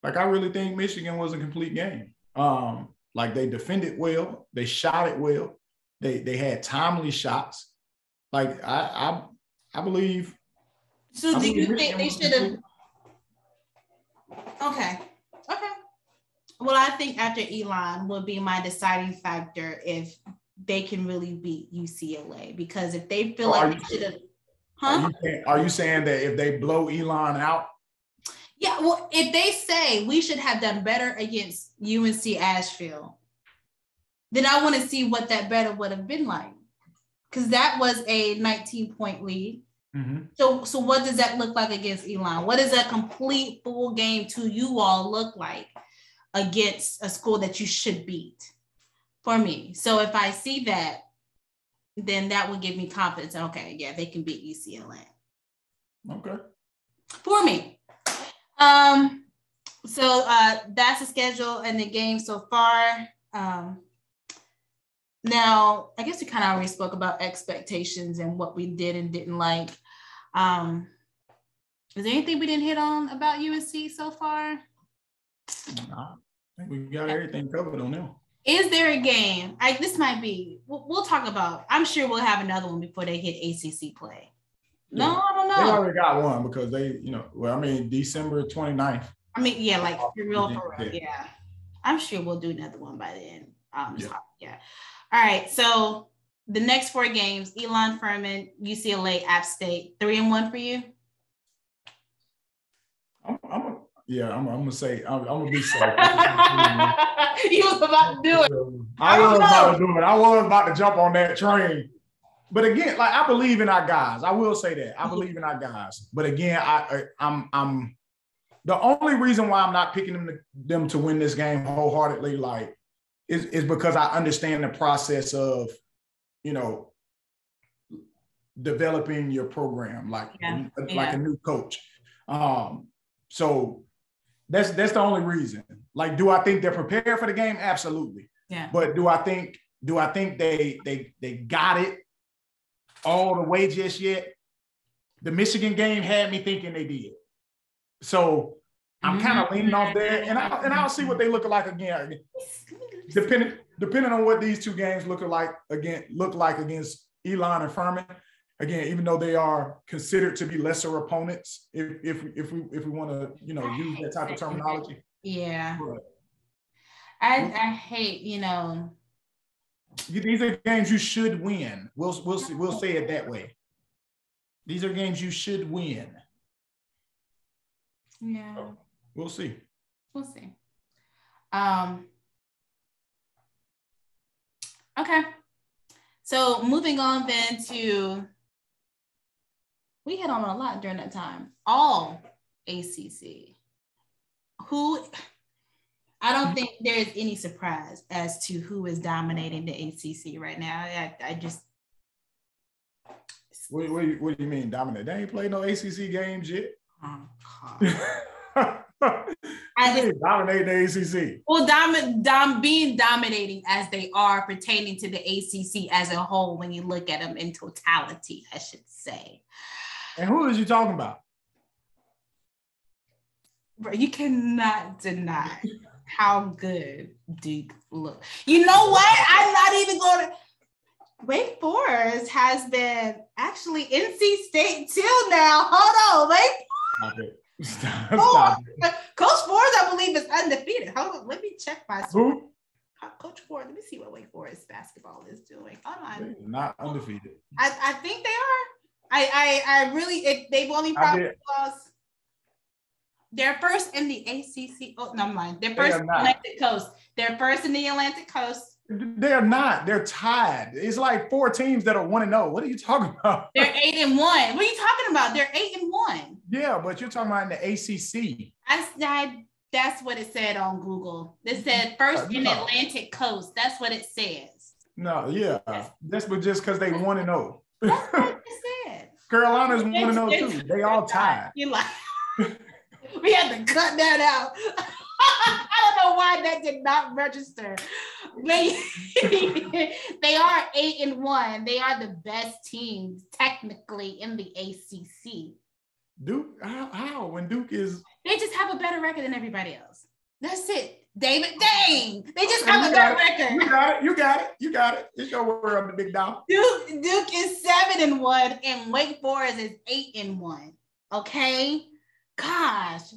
Like I really think Michigan was a complete game. Um, like they defended well, they shot it well, they they had timely shots. Like I I I believe.
So I do you think they should have? Okay, okay. Well, I think after Elon will be my deciding factor if they can really beat UCLA because if they feel like they should have,
huh? Are you, saying, are you saying that if they blow Elon out,
yeah, well, if they say we should have done better against UNC Asheville, then I want to see what that better would have been like. Because that was a 19 point lead. Mm-hmm. So, so what does that look like against Elon? What does a complete full game to you all look like against a school that you should beat for me? So if I see that, then that would give me confidence. Okay, yeah, they can beat UCLA.
Okay.
For me. Um, so uh, that's the schedule and the game so far. Um, now, I guess we kind of already spoke about expectations and what we did and didn't like. Um, is there anything we didn't hit on about UNC so far?
No, I think we got everything covered on them.
Is there a game? I this might be. We'll, we'll, talk about. I'm sure we'll have another one before they hit ACC play. No, yeah. I don't know.
They already got one because they, you know, well, I mean, December 29th.
I mean, yeah, like for real, for real. Yeah. I'm sure we'll do another one by then. Um, yeah. yeah. All right. So the next four games, Elon Furman, UCLA, App State, three and one for you.
I'm, I'm a, yeah, I'm, I'm, gonna say I'm, I'm gonna be
sorry. *laughs* *laughs* you was about to do it.
I, I was about to do it. I was about to jump on that train. But again, like I believe in our guys. I will say that I believe in our guys. But again, I, I am I'm, I'm the only reason why I'm not picking them to, them to win this game wholeheartedly, like, is is because I understand the process of, you know, developing your program like yeah. like a new coach. Um, so that's that's the only reason. Like, do I think they're prepared for the game? Absolutely.
Yeah.
But do I think do I think they they they got it all the way just yet? The Michigan game had me thinking they did. So I'm kind of mm-hmm. leaning off there, and I and I'll see what they look like again. Depending depending on what these two games look like again look like against Elon and Furman. Again, even though they are considered to be lesser opponents, if if if we if we want to you know use that type of terminology.
Yeah. But, I I hate you know.
These are games you should win. We'll we'll we'll say it that way. These are games you should win.
Yeah. So
we'll see.
We'll see. Um. Okay. So moving on then to we hit on a lot during that time. All ACC. Who I don't mm-hmm. think there is any surprise as to who is dominating the ACC right now. I, I just.
What, what, what, do you mean dominate? They ain't played no ACC games yet. Oh, I just, dominate the ACC.
Well, dom, dom, being dominating as they are pertaining to the ACC as a whole, when you look at them in totality, I should say.
And who is you talking about?
Bro, you cannot deny *laughs* how good Duke look. You know what? I'm not even going to. Wake Forest has been actually NC State till now. Hold on, Wake. Stop it. Stop, stop it. Coach Ford, I believe, is undefeated. Hold on, let me check my. Who? Uh, Coach Ford, let me see what Wake Forest basketball is doing. Hold on.
They're not undefeated.
I, I think they are. I I, I really it, they've only probably lost they're first in the ACC. Oh, no, mind. They're first they in the Atlantic Coast. They're first in the Atlantic Coast.
They're not. They're tied. It's like four teams that are one and zero. Oh. What are you talking *laughs* about?
They're eight and one. What are you talking about? They're eight and one.
Yeah, but you're talking about in the ACC.
I, I that's what it said on Google. It said first uh, in the Atlantic Coast. That's what it says.
No, yeah, that's but just because they one and zero. Oh. That's what it said. *laughs* Carolina's one and zero too. They all tied. You like. *laughs*
we had to cut that out. *laughs* I don't know why that did not register. They, *laughs* they are eight and one. They are the best teams technically in the ACC.
Duke, how, how? When Duke is.
They just have a better record than everybody else. That's it. David, dang, they just have a better record.
You got it. You got it. You got it. It's your word on the big dog.
Duke, Duke is seven and one, and Wake Forest is eight and one. Okay, gosh.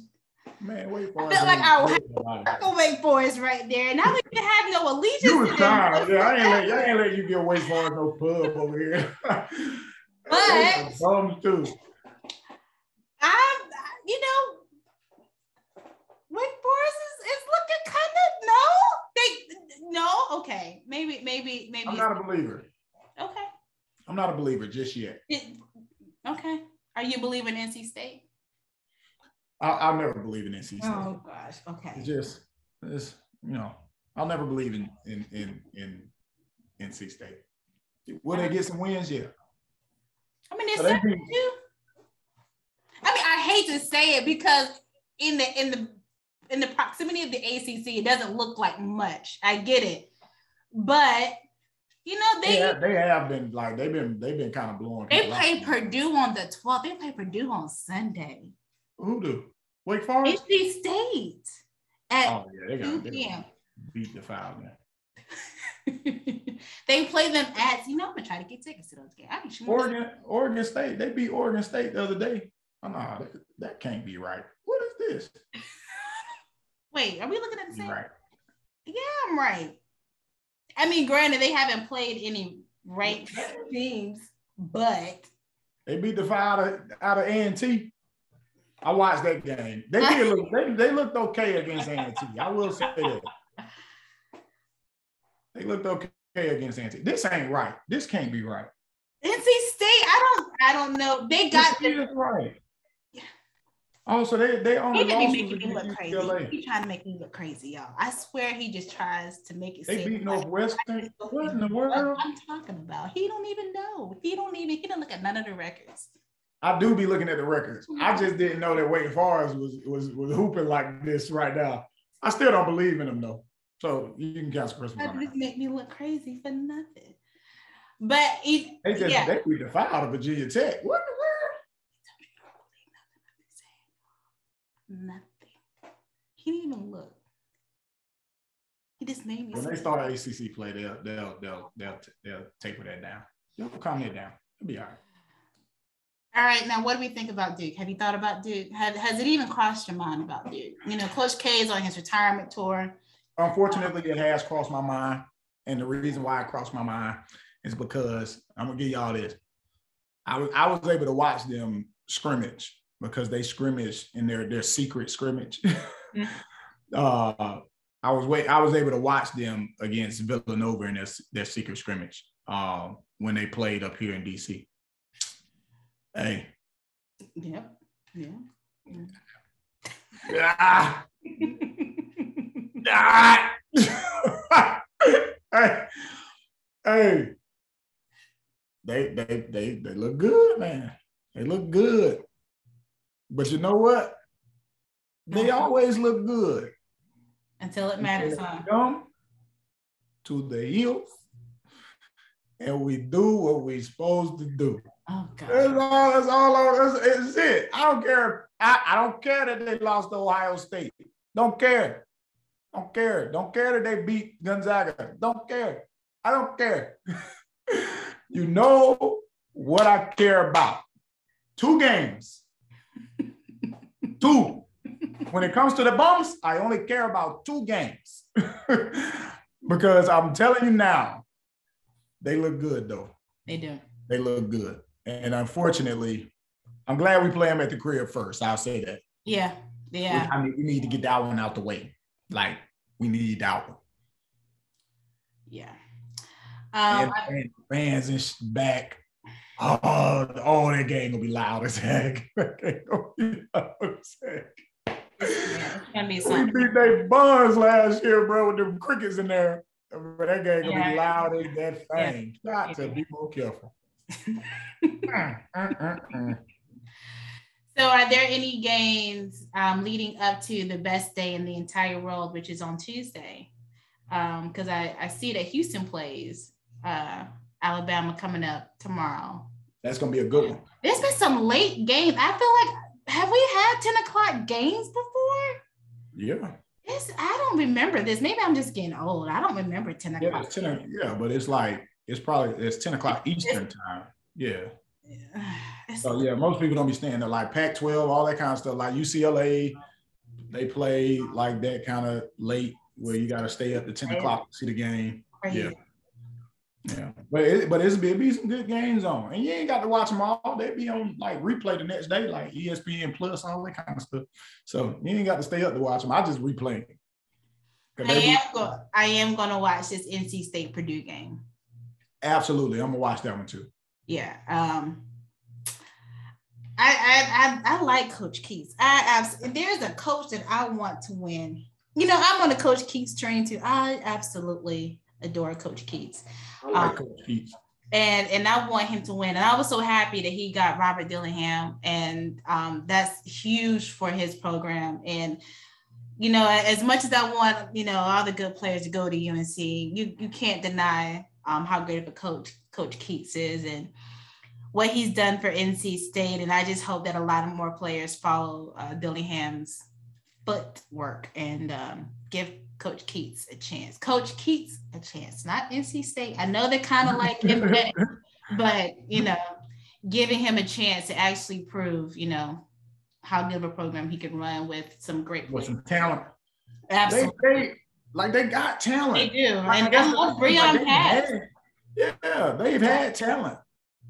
Man, wait for
I feel like I will wait for us right there. Now we can have no allegiance. You was
tired. Yeah, I ain't let, I ain't let you get away for no pub over here. *laughs*
but bums too. I'm, you know, Wake Forest is, is looking kind of no. They no. Okay, maybe maybe maybe.
I'm not a believer.
Okay.
I'm not a believer just yet.
It, okay. Are you believing NC State?
I'll, I'll never believe in NC State.
Oh gosh, okay.
It's just, it's you know, I'll never believe in in in in NC State. Will they get some wins? Yeah.
I mean, it's so too. I mean, I hate to say it because in the in the in the proximity of the ACC, it doesn't look like much. I get it, but you know they
they have, they have been like they've been they've been kind of blowing.
They play Purdue on the 12th. They play Purdue on Sunday.
Who do? Wake Forest?
NC State. At
oh, yeah, they got, 2 p.m. beat the foul man. *laughs*
they play them at, you know, I'm gonna try to get tickets to those games.
Oregon, Oregon State, they beat Oregon State the other day. Oh, no, that, that can't be right. What is this? *laughs*
Wait, are we looking at the same? Right. Yeah, I'm right. I mean, granted, they haven't played any ranked teams, but
they beat the five out of, out of A&T. I watched that game. They did look, they, they looked okay against A&T. I will say that. They looked okay against A&T. This ain't right. This can't be right.
NC State, I don't I don't know. They got
this the, right. Oh, so they they only
he
lost
making me look crazy. UCLA. He trying to make me look crazy, y'all. I swear he just tries to make it.
They beat Northwestern. What in the world?
I'm talking about. He don't even know. He don't even. He didn't look at none of the records.
I do be looking at the records. I mm-hmm. just didn't know that Wake Forest was was was hooping like this right now. I still don't believe in him though. So you can cancel Christmas.
That just make me look crazy for nothing. But it,
they just
yeah.
they beat the fire out of Virginia Tech. What in the world?
Nothing. He didn't even look. He just named me.
When they start ACC play, they'll they'll they'll they'll they'll taper that down. They'll calm it down. It'll be all right.
All right, now what do we think about Duke? Have you thought about Duke? Have, has it even crossed your mind about Duke? You know, Coach K is on his retirement tour.
Unfortunately, it has crossed my mind. And the reason why it crossed my mind is because I'm gonna give y'all this. I was I was able to watch them scrimmage because they scrimmage in their their secret scrimmage. Mm-hmm. *laughs* uh, I was wait I was able to watch them against Villanova in their, their secret scrimmage uh, when they played up here in DC. Hey.
Yep. Yeah. *laughs*
Ah. ah. *laughs* hey. Hey. They they they they look good, man. They look good. But you know what? They uh-huh. always look good.
Until it matters, huh?
Come to the hills and we do what we're supposed to do.
Oh God.
That's all. That's all. That's, it. I don't care. I, I don't care that they lost to Ohio State. Don't care. Don't care. Don't care that they beat Gonzaga. Don't care. I don't care. *laughs* you know what I care about. Two games. *laughs* two. When it comes to the bums, I only care about two games. *laughs* because I'm telling you now, they look good though.
They do.
They look good. And unfortunately, I'm glad we play them at the crib first. I'll say that.
Yeah. Yeah.
I mean, we need to get that one out the way. Like, we need that one.
Yeah.
Um, and, fans is back. Oh, oh, *laughs* that game gonna be loud as heck. It's
gonna be *laughs*
something. We beat they buns last year, bro, with them crickets in there. But that game gonna yeah. be loud as that thing. Yeah. Got to be more careful. *laughs*
So, are there any games um, leading up to the best day in the entire world, which is on Tuesday? Because um, I, I see that Houston plays uh, Alabama coming up tomorrow.
That's going to be a good one.
There's been some late games. I feel like, have we had 10 o'clock games before?
Yeah.
It's, I don't remember this. Maybe I'm just getting old. I don't remember 10 o'clock.
Yeah, 10, yeah but it's like, it's probably, it's 10 o'clock Eastern time. Yeah. *sighs* So yeah, most people don't be staying there. Like Pac-12, all that kind of stuff. Like UCLA, they play like that kind of late where you got to stay up to 10 o'clock to see the game. Yeah. Yeah, but it, but it's be, it be some good games on, and you ain't got to watch them all. They be on like replay the next day, like ESPN Plus, all that kind of stuff. So you ain't got to stay up to watch them. I just replay.
I am, go, I am gonna watch this NC State Purdue game.
Absolutely, I'm gonna watch that one too
yeah. Um, I, I I I like Coach Keatts. I, there's a coach that I want to win. You know, I'm on the Coach Keatts train too. I absolutely adore Coach Keatts.
I like um, Coach Keatts.
And and I want him to win. And I was so happy that he got Robert Dillingham, and um, that's huge for his program. And you know, as much as I want, you know, all the good players to go to UNC, you you can't deny um, how great of a coach Coach Keatts is and what he's done for NC State. And I just hope that a lot of more players follow uh, Dillingham's footwork and um, give Coach Keatts a chance. Coach Keatts a chance, not NC State. I know they're kind of like him, *laughs* but you know, giving him a chance to actually prove, you know, how good of a program he can run with some great
with some talent.
Absolutely.
They, they, like they got talent.
They do. Like, and that's what Breon like has.
Yeah, they've had talent.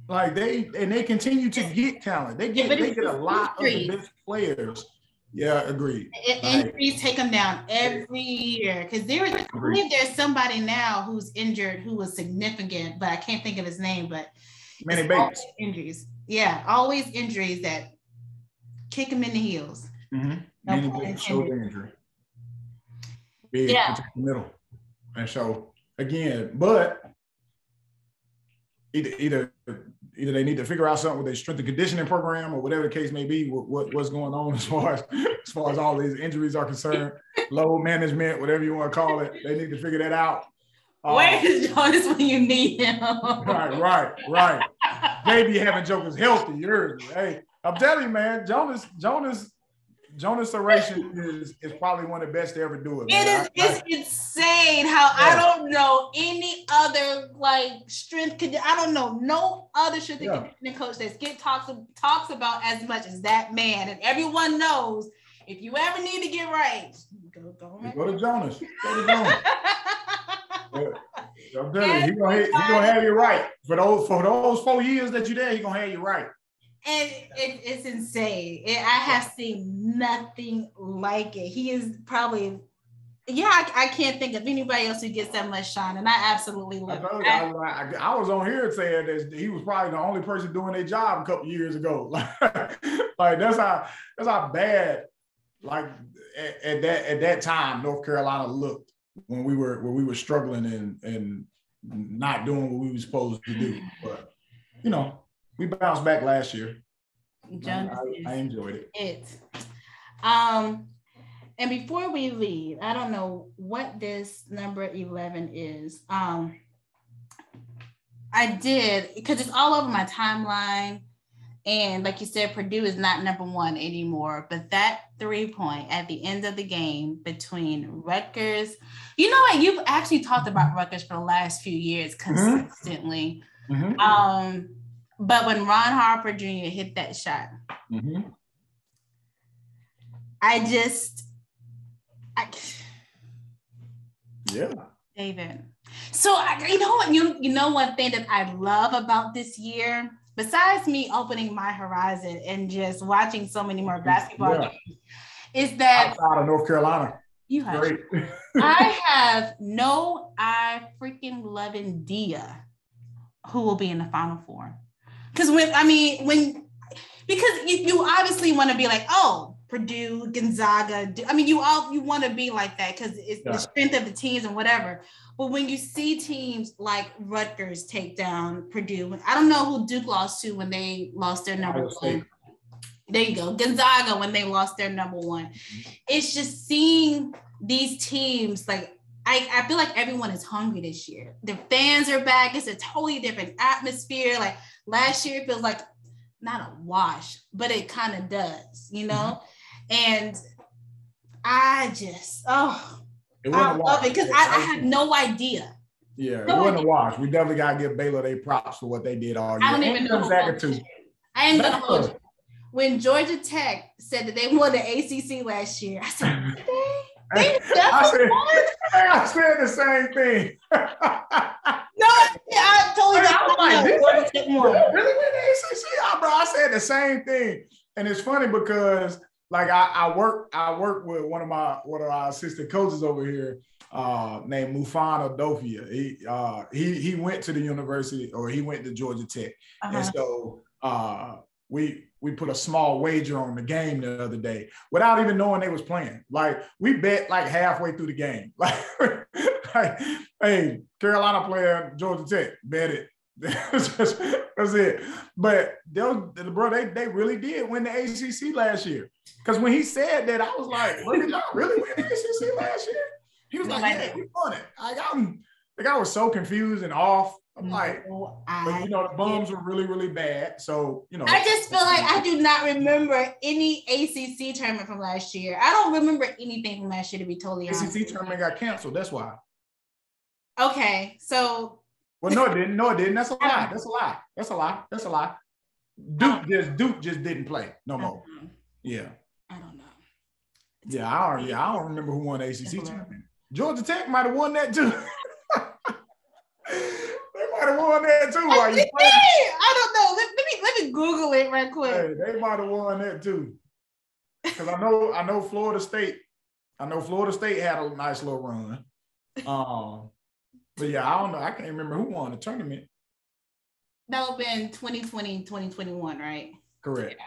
Like they and they continue to get talent. They get yeah, they get a lot of the best players. Yeah, agreed.
Injuries like, take them down every year because there is. I believe there's somebody now who's injured who was significant, but I can't think of his name. But
Manny Bates
injuries. Yeah, always injuries that kick him in the heels.
Mm-hmm. No shoulder injury. Big yeah. middle. And so again, but either either either they need to figure out something with their strength and conditioning program or whatever the case may be, what, what what's going on *laughs* as far as as far as all these injuries are concerned, *laughs* load management, whatever you want to call it, they need to figure that out.
Where um, is Jonas when you need him? *laughs*
right, right, right. Maybe having Jonas healthy. Yours, hey, I'm telling you, man, Jonas, Jonas Jonas Sahratian is is probably one of the best to ever do it.
Man. It is it's I, insane how yeah. I don't know any other like strength I don't know no other strength yeah. conditioning coach that Skip talks talks about as much as that man. And everyone knows if you ever need to get right, go go,
right. go to Jonas. Go to *laughs* Jonas. I'm telling you, he gonna, he gonna have you right for those for those four years that you're there. He gonna have you right
and it, it's insane. It, I have seen nothing like it. He is probably, yeah, I, I, can't think of anybody else who gets that much shine, and I absolutely love I it.
I, I, I, was on here saying that he was probably the only person doing their job a couple years ago. *laughs* like that's how that's how bad, like at, at that at that time, North Carolina looked when we were when we were struggling and and not doing what we were supposed to do. But you know, we bounced back last year. I, I, enjoyed it.
It. Um, and before we leave, I don't know what this number 11 is. Um, I did because it's all over my timeline. And like you said, Purdue is not number one anymore. But that three point at the end of the game between Rutgers, you know what? You've actually talked about Rutgers for the last few years mm-hmm. consistently. Mm-hmm. Um, but when Ron Harper Jr. hit that shot, mm-hmm. I just, I,
yeah,
David. So I, you know what you you know one thing that I love about this year, besides me opening my horizon and just watching so many more basketball yeah. games, is that
outside of North Carolina.
You have. Great. I *laughs* have no I freaking loving Dia who will be in the final four. Because when I mean when because you, you obviously want to be like, oh, Purdue, Gonzaga. I mean, you all you want to be like that because it's yeah. the strength of the teams and whatever. But when you see teams like Rutgers take down Purdue, I don't know who Duke lost to when they lost their number one. There you go, Gonzaga when they lost their number one. Mm-hmm. It's just seeing these teams like I, I feel like everyone is hungry this year. The fans are back. It's a totally different atmosphere. Like Last year it feels like not a wash, but it kind of does, you know? Mm-hmm. And I just, oh, I love it because I, I had no idea.
Yeah, no it wasn't idea. a wash. We definitely got to give Baylor their props for what they did all year.
I don't even know. To, I ain't gonna hold you. When Georgia Tech said that they won the ACC last year, I said, *laughs*
I, said, I said the same thing. *laughs*
No, I you that. Like,
really win the ACC? Bro, I said the same thing, and it's funny because like I, I work I work with one of my one of our assistant coaches over here uh, named Mufana Dofia. He uh, he he went to the university or he went to Georgia Tech, uh-huh. and so uh, we we put a small wager on the game the other day without even knowing they was playing. Like we bet like halfway through the game. *laughs* Like like, hey, Carolina player, Georgia Tech, bet it. *laughs* that's, that's it. But they bro, they, they really did win the ACC last year. Because when he said that, I was like, "What did y'all really win the ACC last year?" He was like, "Yeah, we won it." Like I'm, like I was so confused and off. I'm like, no, but you know, the bums were really, really bad. So, you know,
I just feel like I do not remember any ACC tournament from last year. I don't remember anything from last year to be totally
ACC honest. ACC tournament got canceled. That's why.
Okay, so.
Well, no, it didn't. No, it didn't. That's a lie. That's a lie. That's a lie. That's a lie. Duke oh. just Duke just didn't play no more. Yeah.
I don't know.
yeah, I don't. Yeah, I don't remember who won the ACC tournament. Georgia Tech might have won that too. *laughs* they might have won that too. *laughs*
I, you I don't know. Let, let, me let me Google it right quick.
Hey, they might have won that too. Because I know I know Florida State. I know Florida State had a nice little run. *laughs* Um, but yeah, I don't know. I can't remember who won the tournament.
That would have been 2020, 2021, right?
Correct.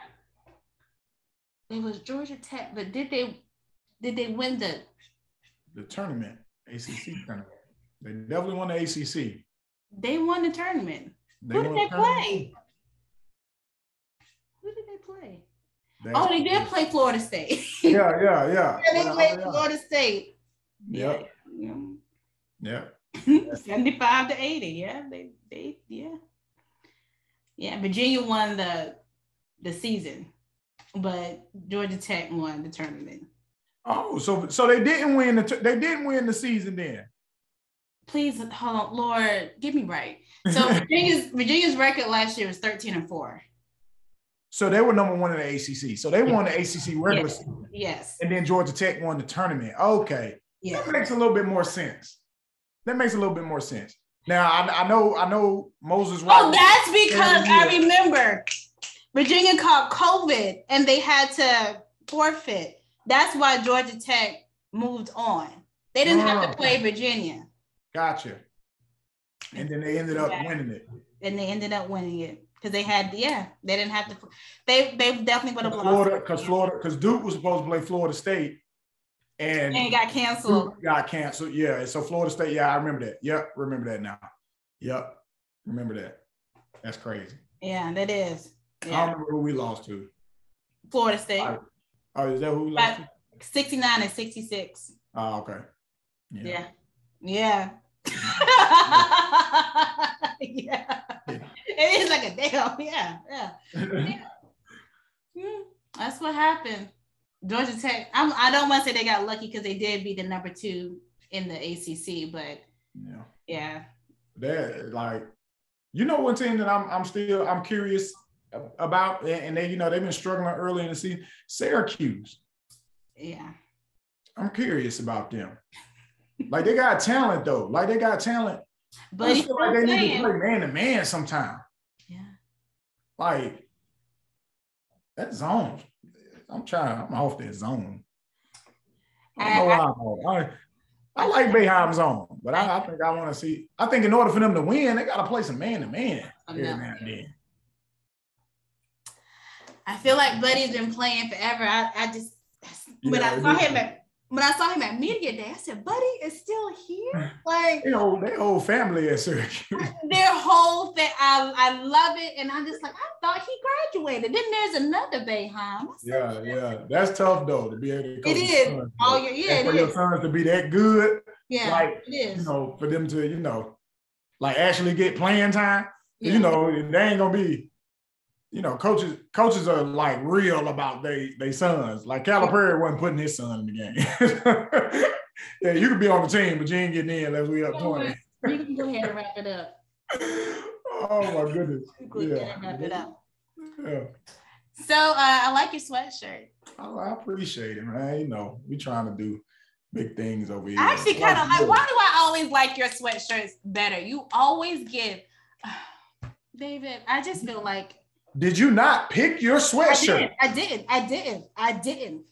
It was Georgia Tech, but did they did they win the
the tournament, ACC tournament? They definitely won the ACC.
They won the tournament. They Who did they play? Who did they play? That's oh, they did play Florida State.
yeah, yeah, yeah. *laughs*
yeah they played yeah. Florida State.
Yep. Yeah.
Yeah. *laughs* 75 to 80. Yeah. They they yeah. Yeah. Virginia won the the season, but Georgia Tech won the tournament.
Oh, so so they didn't win the they didn't win the season then.
Please hold on, Lord, get me right. *laughs* So Virginia's Virginia's record last year was 13 and 4.
So they were number one in the ACC. So they won the ACC regular
yes. season. Yes.
And then Georgia Tech won the tournament. Okay. Yes. That makes a little bit more sense. That makes a little bit more sense. Now I, I know I know Moses.
Oh, that's because I remember Virginia caught COVID and they had to forfeit. That's why Georgia Tech moved on. They didn't oh, have to oh, play Virginia.
Gotcha. And then they ended up yeah. winning it.
And they ended up winning it because they had yeah they didn't have to they they definitely would have
Florida because Florida because Duke was supposed to play Florida State and,
and got canceled.
Duke got canceled. Yeah. So Florida State. Yeah, I remember that. Yep, remember that now. Yep, remember that. That's crazy.
Yeah, that is.
Yeah. I don't remember who we lost to.
Florida State.
Oh, is that who we lost? to?
69 and 66.
Oh, okay.
Yeah. Yeah. Yeah. *laughs* yeah. It is like a damn, yeah, yeah. *laughs* yeah. Hmm, that's what happened. Georgia Tech. I'm, I don't want to say they got lucky because they did beat the number two in the ACC, but
yeah,
yeah.
That like, you know, one team that I'm I'm still I'm curious about, and they you know they've been struggling early in the season. Syracuse.
Yeah.
I'm curious about them. Like they got talent though. Like they got talent. But I feel like they playing. need to play man to man sometime.
Yeah.
Like that zone. I'm trying. I'm off that zone. I know I, I'm I, I like Boeheim zone, but I, I think I want to see. I think in order for them to win, they got to play some man to man every now and then.
I feel like Buddy's been playing forever. I, I just when yeah, I saw him at when I saw him at media day, I said, "Buddy is still here." *laughs* Like
you know, their whole family at Syracuse. *laughs*
Their whole thing, I, I love it, and I'm just like, I thought he graduated. Then there's another Boeheim.
Yeah, yeah, that's tough though to be able to.
It is. Sons, oh yeah, yeah.
for your sons to be that good.
Yeah,
like
it is.
You know, for them to you know, like actually get playing time. Yeah. You know, they ain't gonna be you know, coaches coaches are like real about they they sons. Like Calipari wasn't putting his son in the game. *laughs* yeah, you could be on the team, but you ain't getting in unless we up 20.
You can go ahead and wrap it up. *laughs*
oh my goodness. *laughs*
Yeah. Wrap it up. Yeah. So uh, I like your sweatshirt.
Oh, I appreciate it, man. You know, we trying to do big things over here.
I actually kind of like. Why do I always like your sweatshirts better? You always give, *sighs* David. I just feel like
did you not pick your sweatshirt?
I didn't. I didn't. I didn't.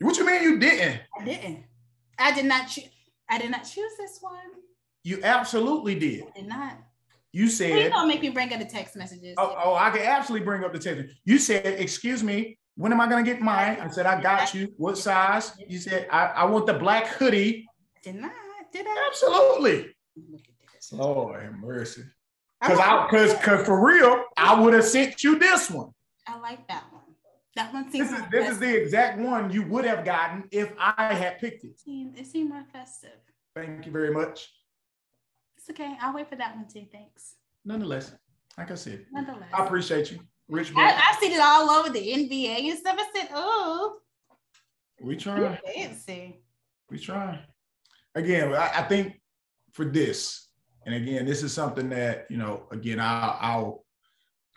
What you mean you didn't?
I didn't. I did not choose. I did not choose this one.
You absolutely did.
I did not.
You said. Please
don't make me bring up the text messages.
Oh, oh, I can absolutely bring up the text. You said, "Excuse me, when am I going to get mine?" I said, "I got you. What size?" You said, "I, I want the black hoodie."
did not. Did I?
Absolutely. Look at this. Lord have mercy. Cause I, cause, cause for real, I would have sent you this one.
I like that one. That one seems.
This is this is the exact one you would have gotten if I had picked it.
It seemed more festive.
Thank you very much.
It's okay. I'll wait for that one too. Thanks.
Nonetheless, like I said,
nonetheless,
I appreciate you, Rich.
I, have seen it all over the NBA and stuff. I said, "Oh,
we try."
Fancy.
We try. Again, I, I think for this, and again, this is something that, you know, again, I'll, I'll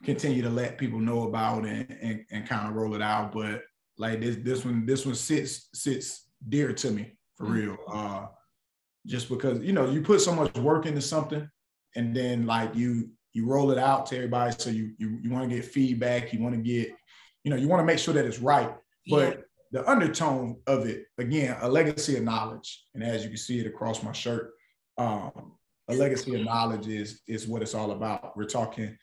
continue to let people know about and, and, and kind of roll it out. But like this, this one, this one sits, sits dear to me for mm-hmm. real. Uh, just because, you know, you put so much work into something and then like you, you roll it out to everybody. So you, you, you want to get feedback. You want to get, you know, you want to make sure that it's right. But yeah. the undertone of it, again, a legacy of knowledge. And as you can see it across my shirt, um, a legacy of knowledge is is what it's all about. We're talking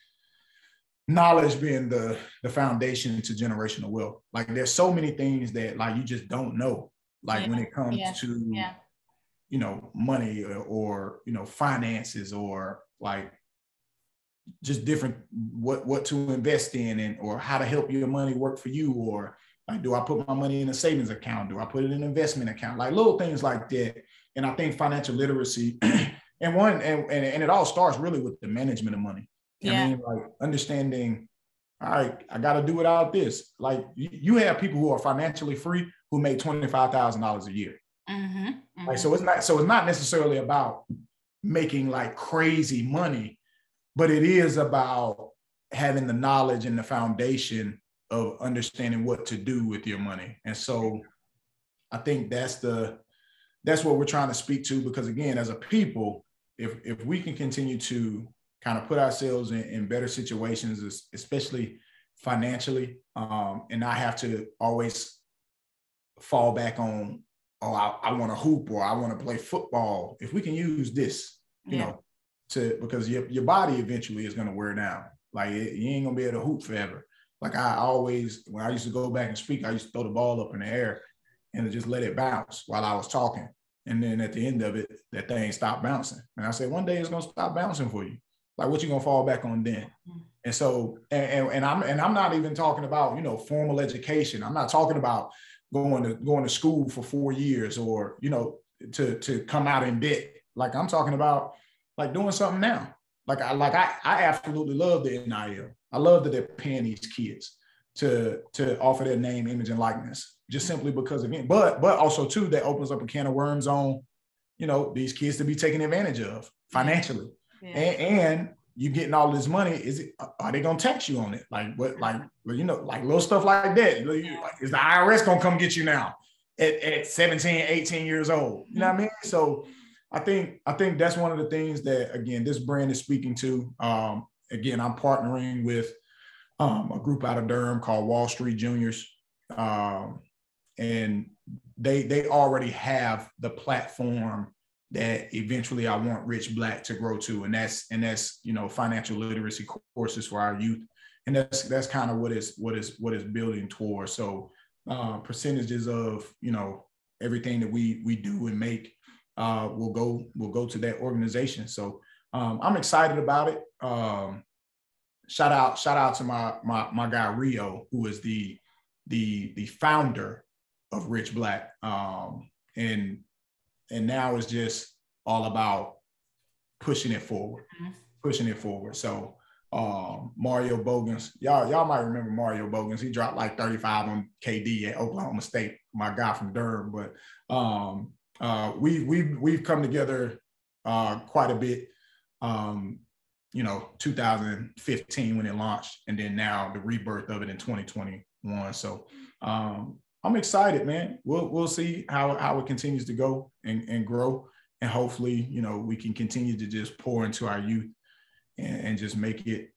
knowledge being the the foundation to generational wealth. Like there's so many things that like you just don't know. Like yeah. when it comes
yeah.
to
yeah.
you know money or, or you know finances or like just different what what to invest in and or how to help your money work for you or like do I put my money in a savings account? Do I put it in an investment account? Like little things like that. And I think financial literacy *clears throat* and one and, and, and it all starts really with the management of money. Yeah. I mean, like understanding, all right, I got to do without this. Like you, you, have people who are financially free who make twenty five thousand dollars a year.
Mm-hmm, mm-hmm.
Like so, it's not so it's not necessarily about making like crazy money, but it is about having the knowledge and the foundation of understanding what to do with your money. And so, I think that's the that's what we're trying to speak to because again, as a people, if if we can continue to kind of put ourselves in, in better situations, especially financially, um, and not have to always fall back on, oh, I, I want to hoop or I want to play football. If we can use this, you yeah. know, to because your, your body eventually is going to wear down. Like it, you ain't gonna be able to hoop forever. Like I always, when I used to go back and speak, I used to throw the ball up in the air and just let it bounce while I was talking. And then at the end of it, that thing stopped bouncing. And I said, one day it's gonna stop bouncing for you. Like what you gonna fall back on then? Mm-hmm. And so, and, and, and I'm and I'm not even talking about you know formal education. I'm not talking about going to going to school for four years or you know to to come out in debt. Like I'm talking about like doing something now. Like I like I I absolutely love the NIL. I love that they're paying these kids to to offer their name, image, and likeness, just simply because again, but but also too that opens up a can of worms on, you know, these kids to be taken advantage of financially yeah. and, and you getting all this money, is it are they gonna tax you on it? Like what, like you know, like little stuff like that. Is the IRS gonna come get you now at, at 17, 18 years old? You know what I mean? So I think I think that's one of the things that again this brand is speaking to. Um, again, I'm partnering with um, a group out of Durham called Wall Street Juniors, um, and they they already have the platform that eventually I want Rich Black to grow to, and that's and that's you know financial literacy courses for our youth, and that's that's kind of what is what is what is building towards. So uh, percentages of you know everything that we we do and make uh, will go will go to that organization. So um, I'm excited about it. Um, shout out shout out to my my my guy Rio, who is the the the founder of Rich Black, um, and and now it's just all about pushing it forward, mm-hmm. pushing it forward. So um, Mario Bogans, y'all y'all might remember Mario Bogans. He dropped like 35 on KD at Oklahoma State, my guy from Durham. But um, uh, we we we've come together uh, quite a bit. Um, you know, 2015 when it launched, and then now the rebirth of it in 2021. So um, I'm excited, man. We'll we'll see how how it continues to go and, and grow, and hopefully, you know, we can continue to just pour into our youth and, and just make it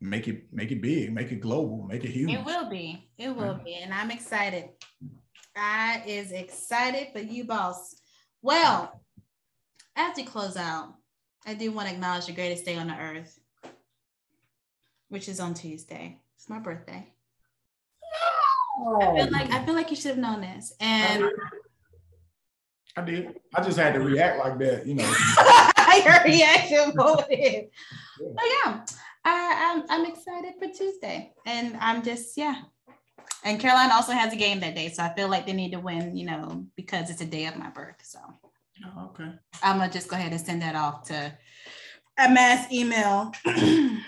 make it make it big, make it global, make it huge.
It will be. It will be, and I'm excited. I is excited for you, boss. Well, as we close out, I do want to acknowledge the greatest day on the earth, which is on Tuesday. It's my birthday. I feel like I feel like you should have known this. And
I did. I just had to react like that, you know. *laughs*
Your reaction voted. Yeah. But yeah, I, I'm I'm excited for Tuesday, and I'm just yeah. And Carolina also has a game that day, so I feel like they need to win, you know, because it's a day of my birth. So.
Oh, okay.
I'm gonna just go ahead and send that off to a mass email *clears throat* to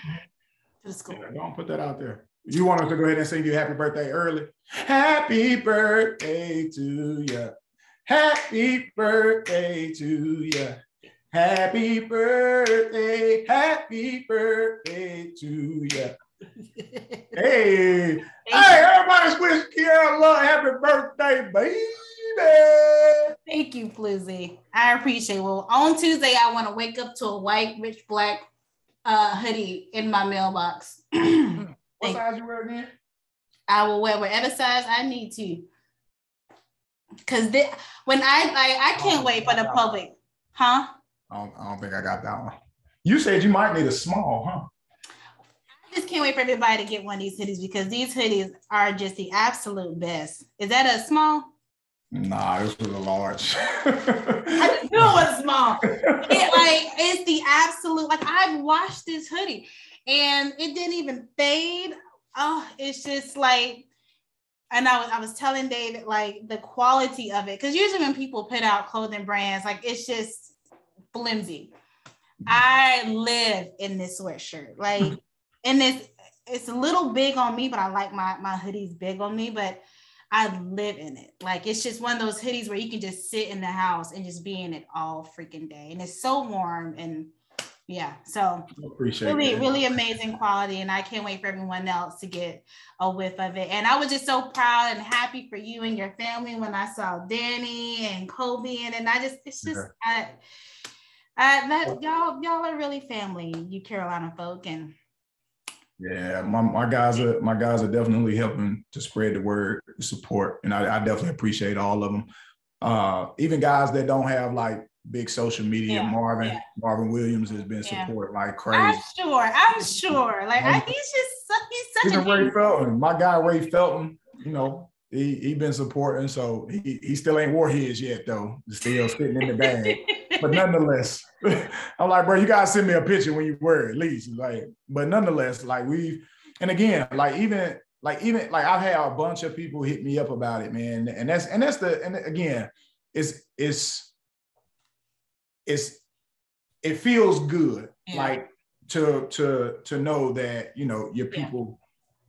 the school.
Yeah, don't put that out there. You want us to go ahead and sing you happy birthday early? Happy birthday to you. Happy birthday to you. Happy birthday, happy birthday to you. Hey, hey, everybody's wish Kiara love happy birthday, baby.
Thank you, Flizzy. I appreciate it. Well, on Tuesday, I want to wake up to a white, rich black uh, hoodie in my mailbox. *clears throat*
What size you wear again? I
will wear whatever size I need to. Cause when I like, I can't wait for the public, huh?
I don't, I don't think I got that one. You said you might need a small, huh?
Just can't wait for everybody to get one of these hoodies because these hoodies are just the absolute best. Is that a small?
Nah, this was a large.
I knew it was small. It, like it's the absolute. Like I've washed this hoodie, and it didn't even fade. Oh, it's just like. And I was, I was telling David like the quality of it because usually when people put out clothing brands like it's just flimsy. I live in this sweatshirt like and it's it's a little big on me, but I like my my hoodies big on me, but I live in it. Like it's just one of those hoodies where you can just sit in the house and just be in it all freaking day. And it's so warm and yeah, so
appreciate
really, that. really amazing quality. And I can't wait for everyone else to get a whiff of it. And I was just so proud and happy for you and your family when I saw Danny and Coby. And, and I just, it's just, I, I, that y'all, y'all are really family, you Carolina folk. And
yeah, my, my guys are my guys are definitely helping to spread the word, support, and I, I definitely appreciate all of them. Uh, even guys that don't have like big social media, yeah, Marvin yeah. Marvin Williams has been yeah. support like crazy.
I'm sure. I'm sure. Like I, he's just he's such
Even a Ray Felton. My guy Ray Felton, you know, he he been supporting. So he, he still ain't wore his yet though. Still sitting in the bag. *laughs* but nonetheless, *laughs* I'm like, bro, you gotta send me a picture when you wear it, at least. Like, but nonetheless, like we've, and again, like even like even like I've had a bunch of people hit me up about it, man. And that's and that's the and again, it's it's it's it feels good, yeah. like to to to know that you know your people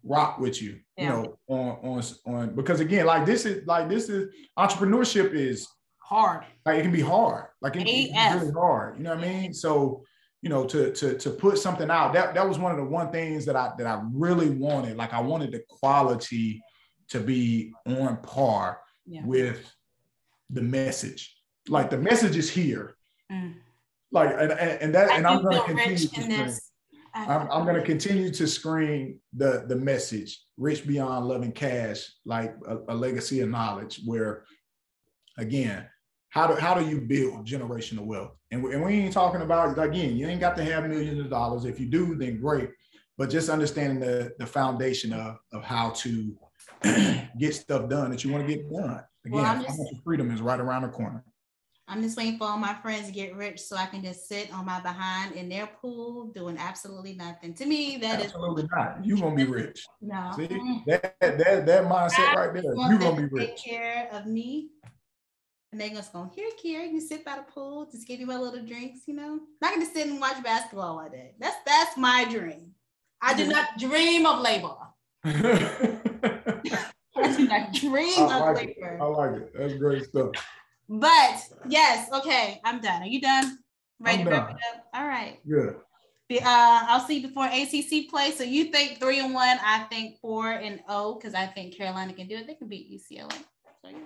yeah. rock with you, yeah. you know, on on on because again, like this is like this is entrepreneurship is
hard.
Like it can be hard. Like it, it's really hard. You know what I mean? So, you know, to to to put something out, that that was one of the one things that I that I really wanted. Like I wanted the quality to be on par yeah. with the message. Like the message is here. Mm. Like and, and that and I'm gonna continue to screen, I'm, I'm gonna continue to screen the the message, rich beyond loving cash, like a, a legacy of knowledge, where again, how do how do you build generational wealth? And we, and we ain't talking about again, you ain't got to have millions of dollars. If you do, then great. But just understanding the the foundation of of how to *clears throat* get stuff done that you want to get done. Again, well, just, freedom is right around the corner.
I'm just waiting for all my friends to get rich so I can just sit on my behind in their pool doing absolutely nothing. To me, that
absolutely
is
absolutely not. You're gonna be rich.
No.
See that that that mindset right there. You're gonna be rich.
Take care of me and they're just going, here, Kiera, you sit by the pool, just give you my little drinks, you know. Not gonna sit and watch basketball all day. That's that's my dream. I do not *laughs* dream of labor. *laughs* I do not dream I
of
like labor.
It. I like it. That's great stuff.
But yes, okay, I'm done. Are you done? Ready I'm to wrap it up? All right.
Good.
Uh, I'll see before ACC play. So you think three and one? I think four and oh because I think Carolina can do it. They can beat UCLA. So, yeah.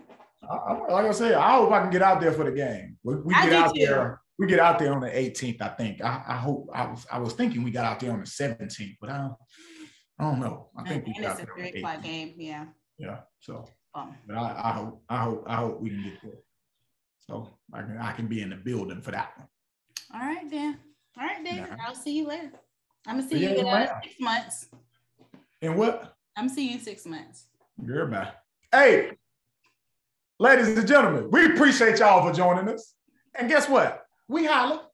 I, like I said, I hope I can get out there for the game. We, we get out too. there. We get out there on the 18th, I think. I, I, hope. I was. I was thinking we got out there on the 17th, but I don't. I don't know. I think
and we got it's a three o'clock game. Yeah.
Yeah. So. Um, but I, I hope. I hope. I hope we can get there. So I can. I can be in the building for that one.
All right then. All right then. Yeah. I'll see you later. I'm gonna see yeah, you in uh, six months.
And what?
I'm seeing you in six months.
Goodbye. Hey. Ladies and gentlemen, we appreciate y'all for joining us. And guess what? We holla.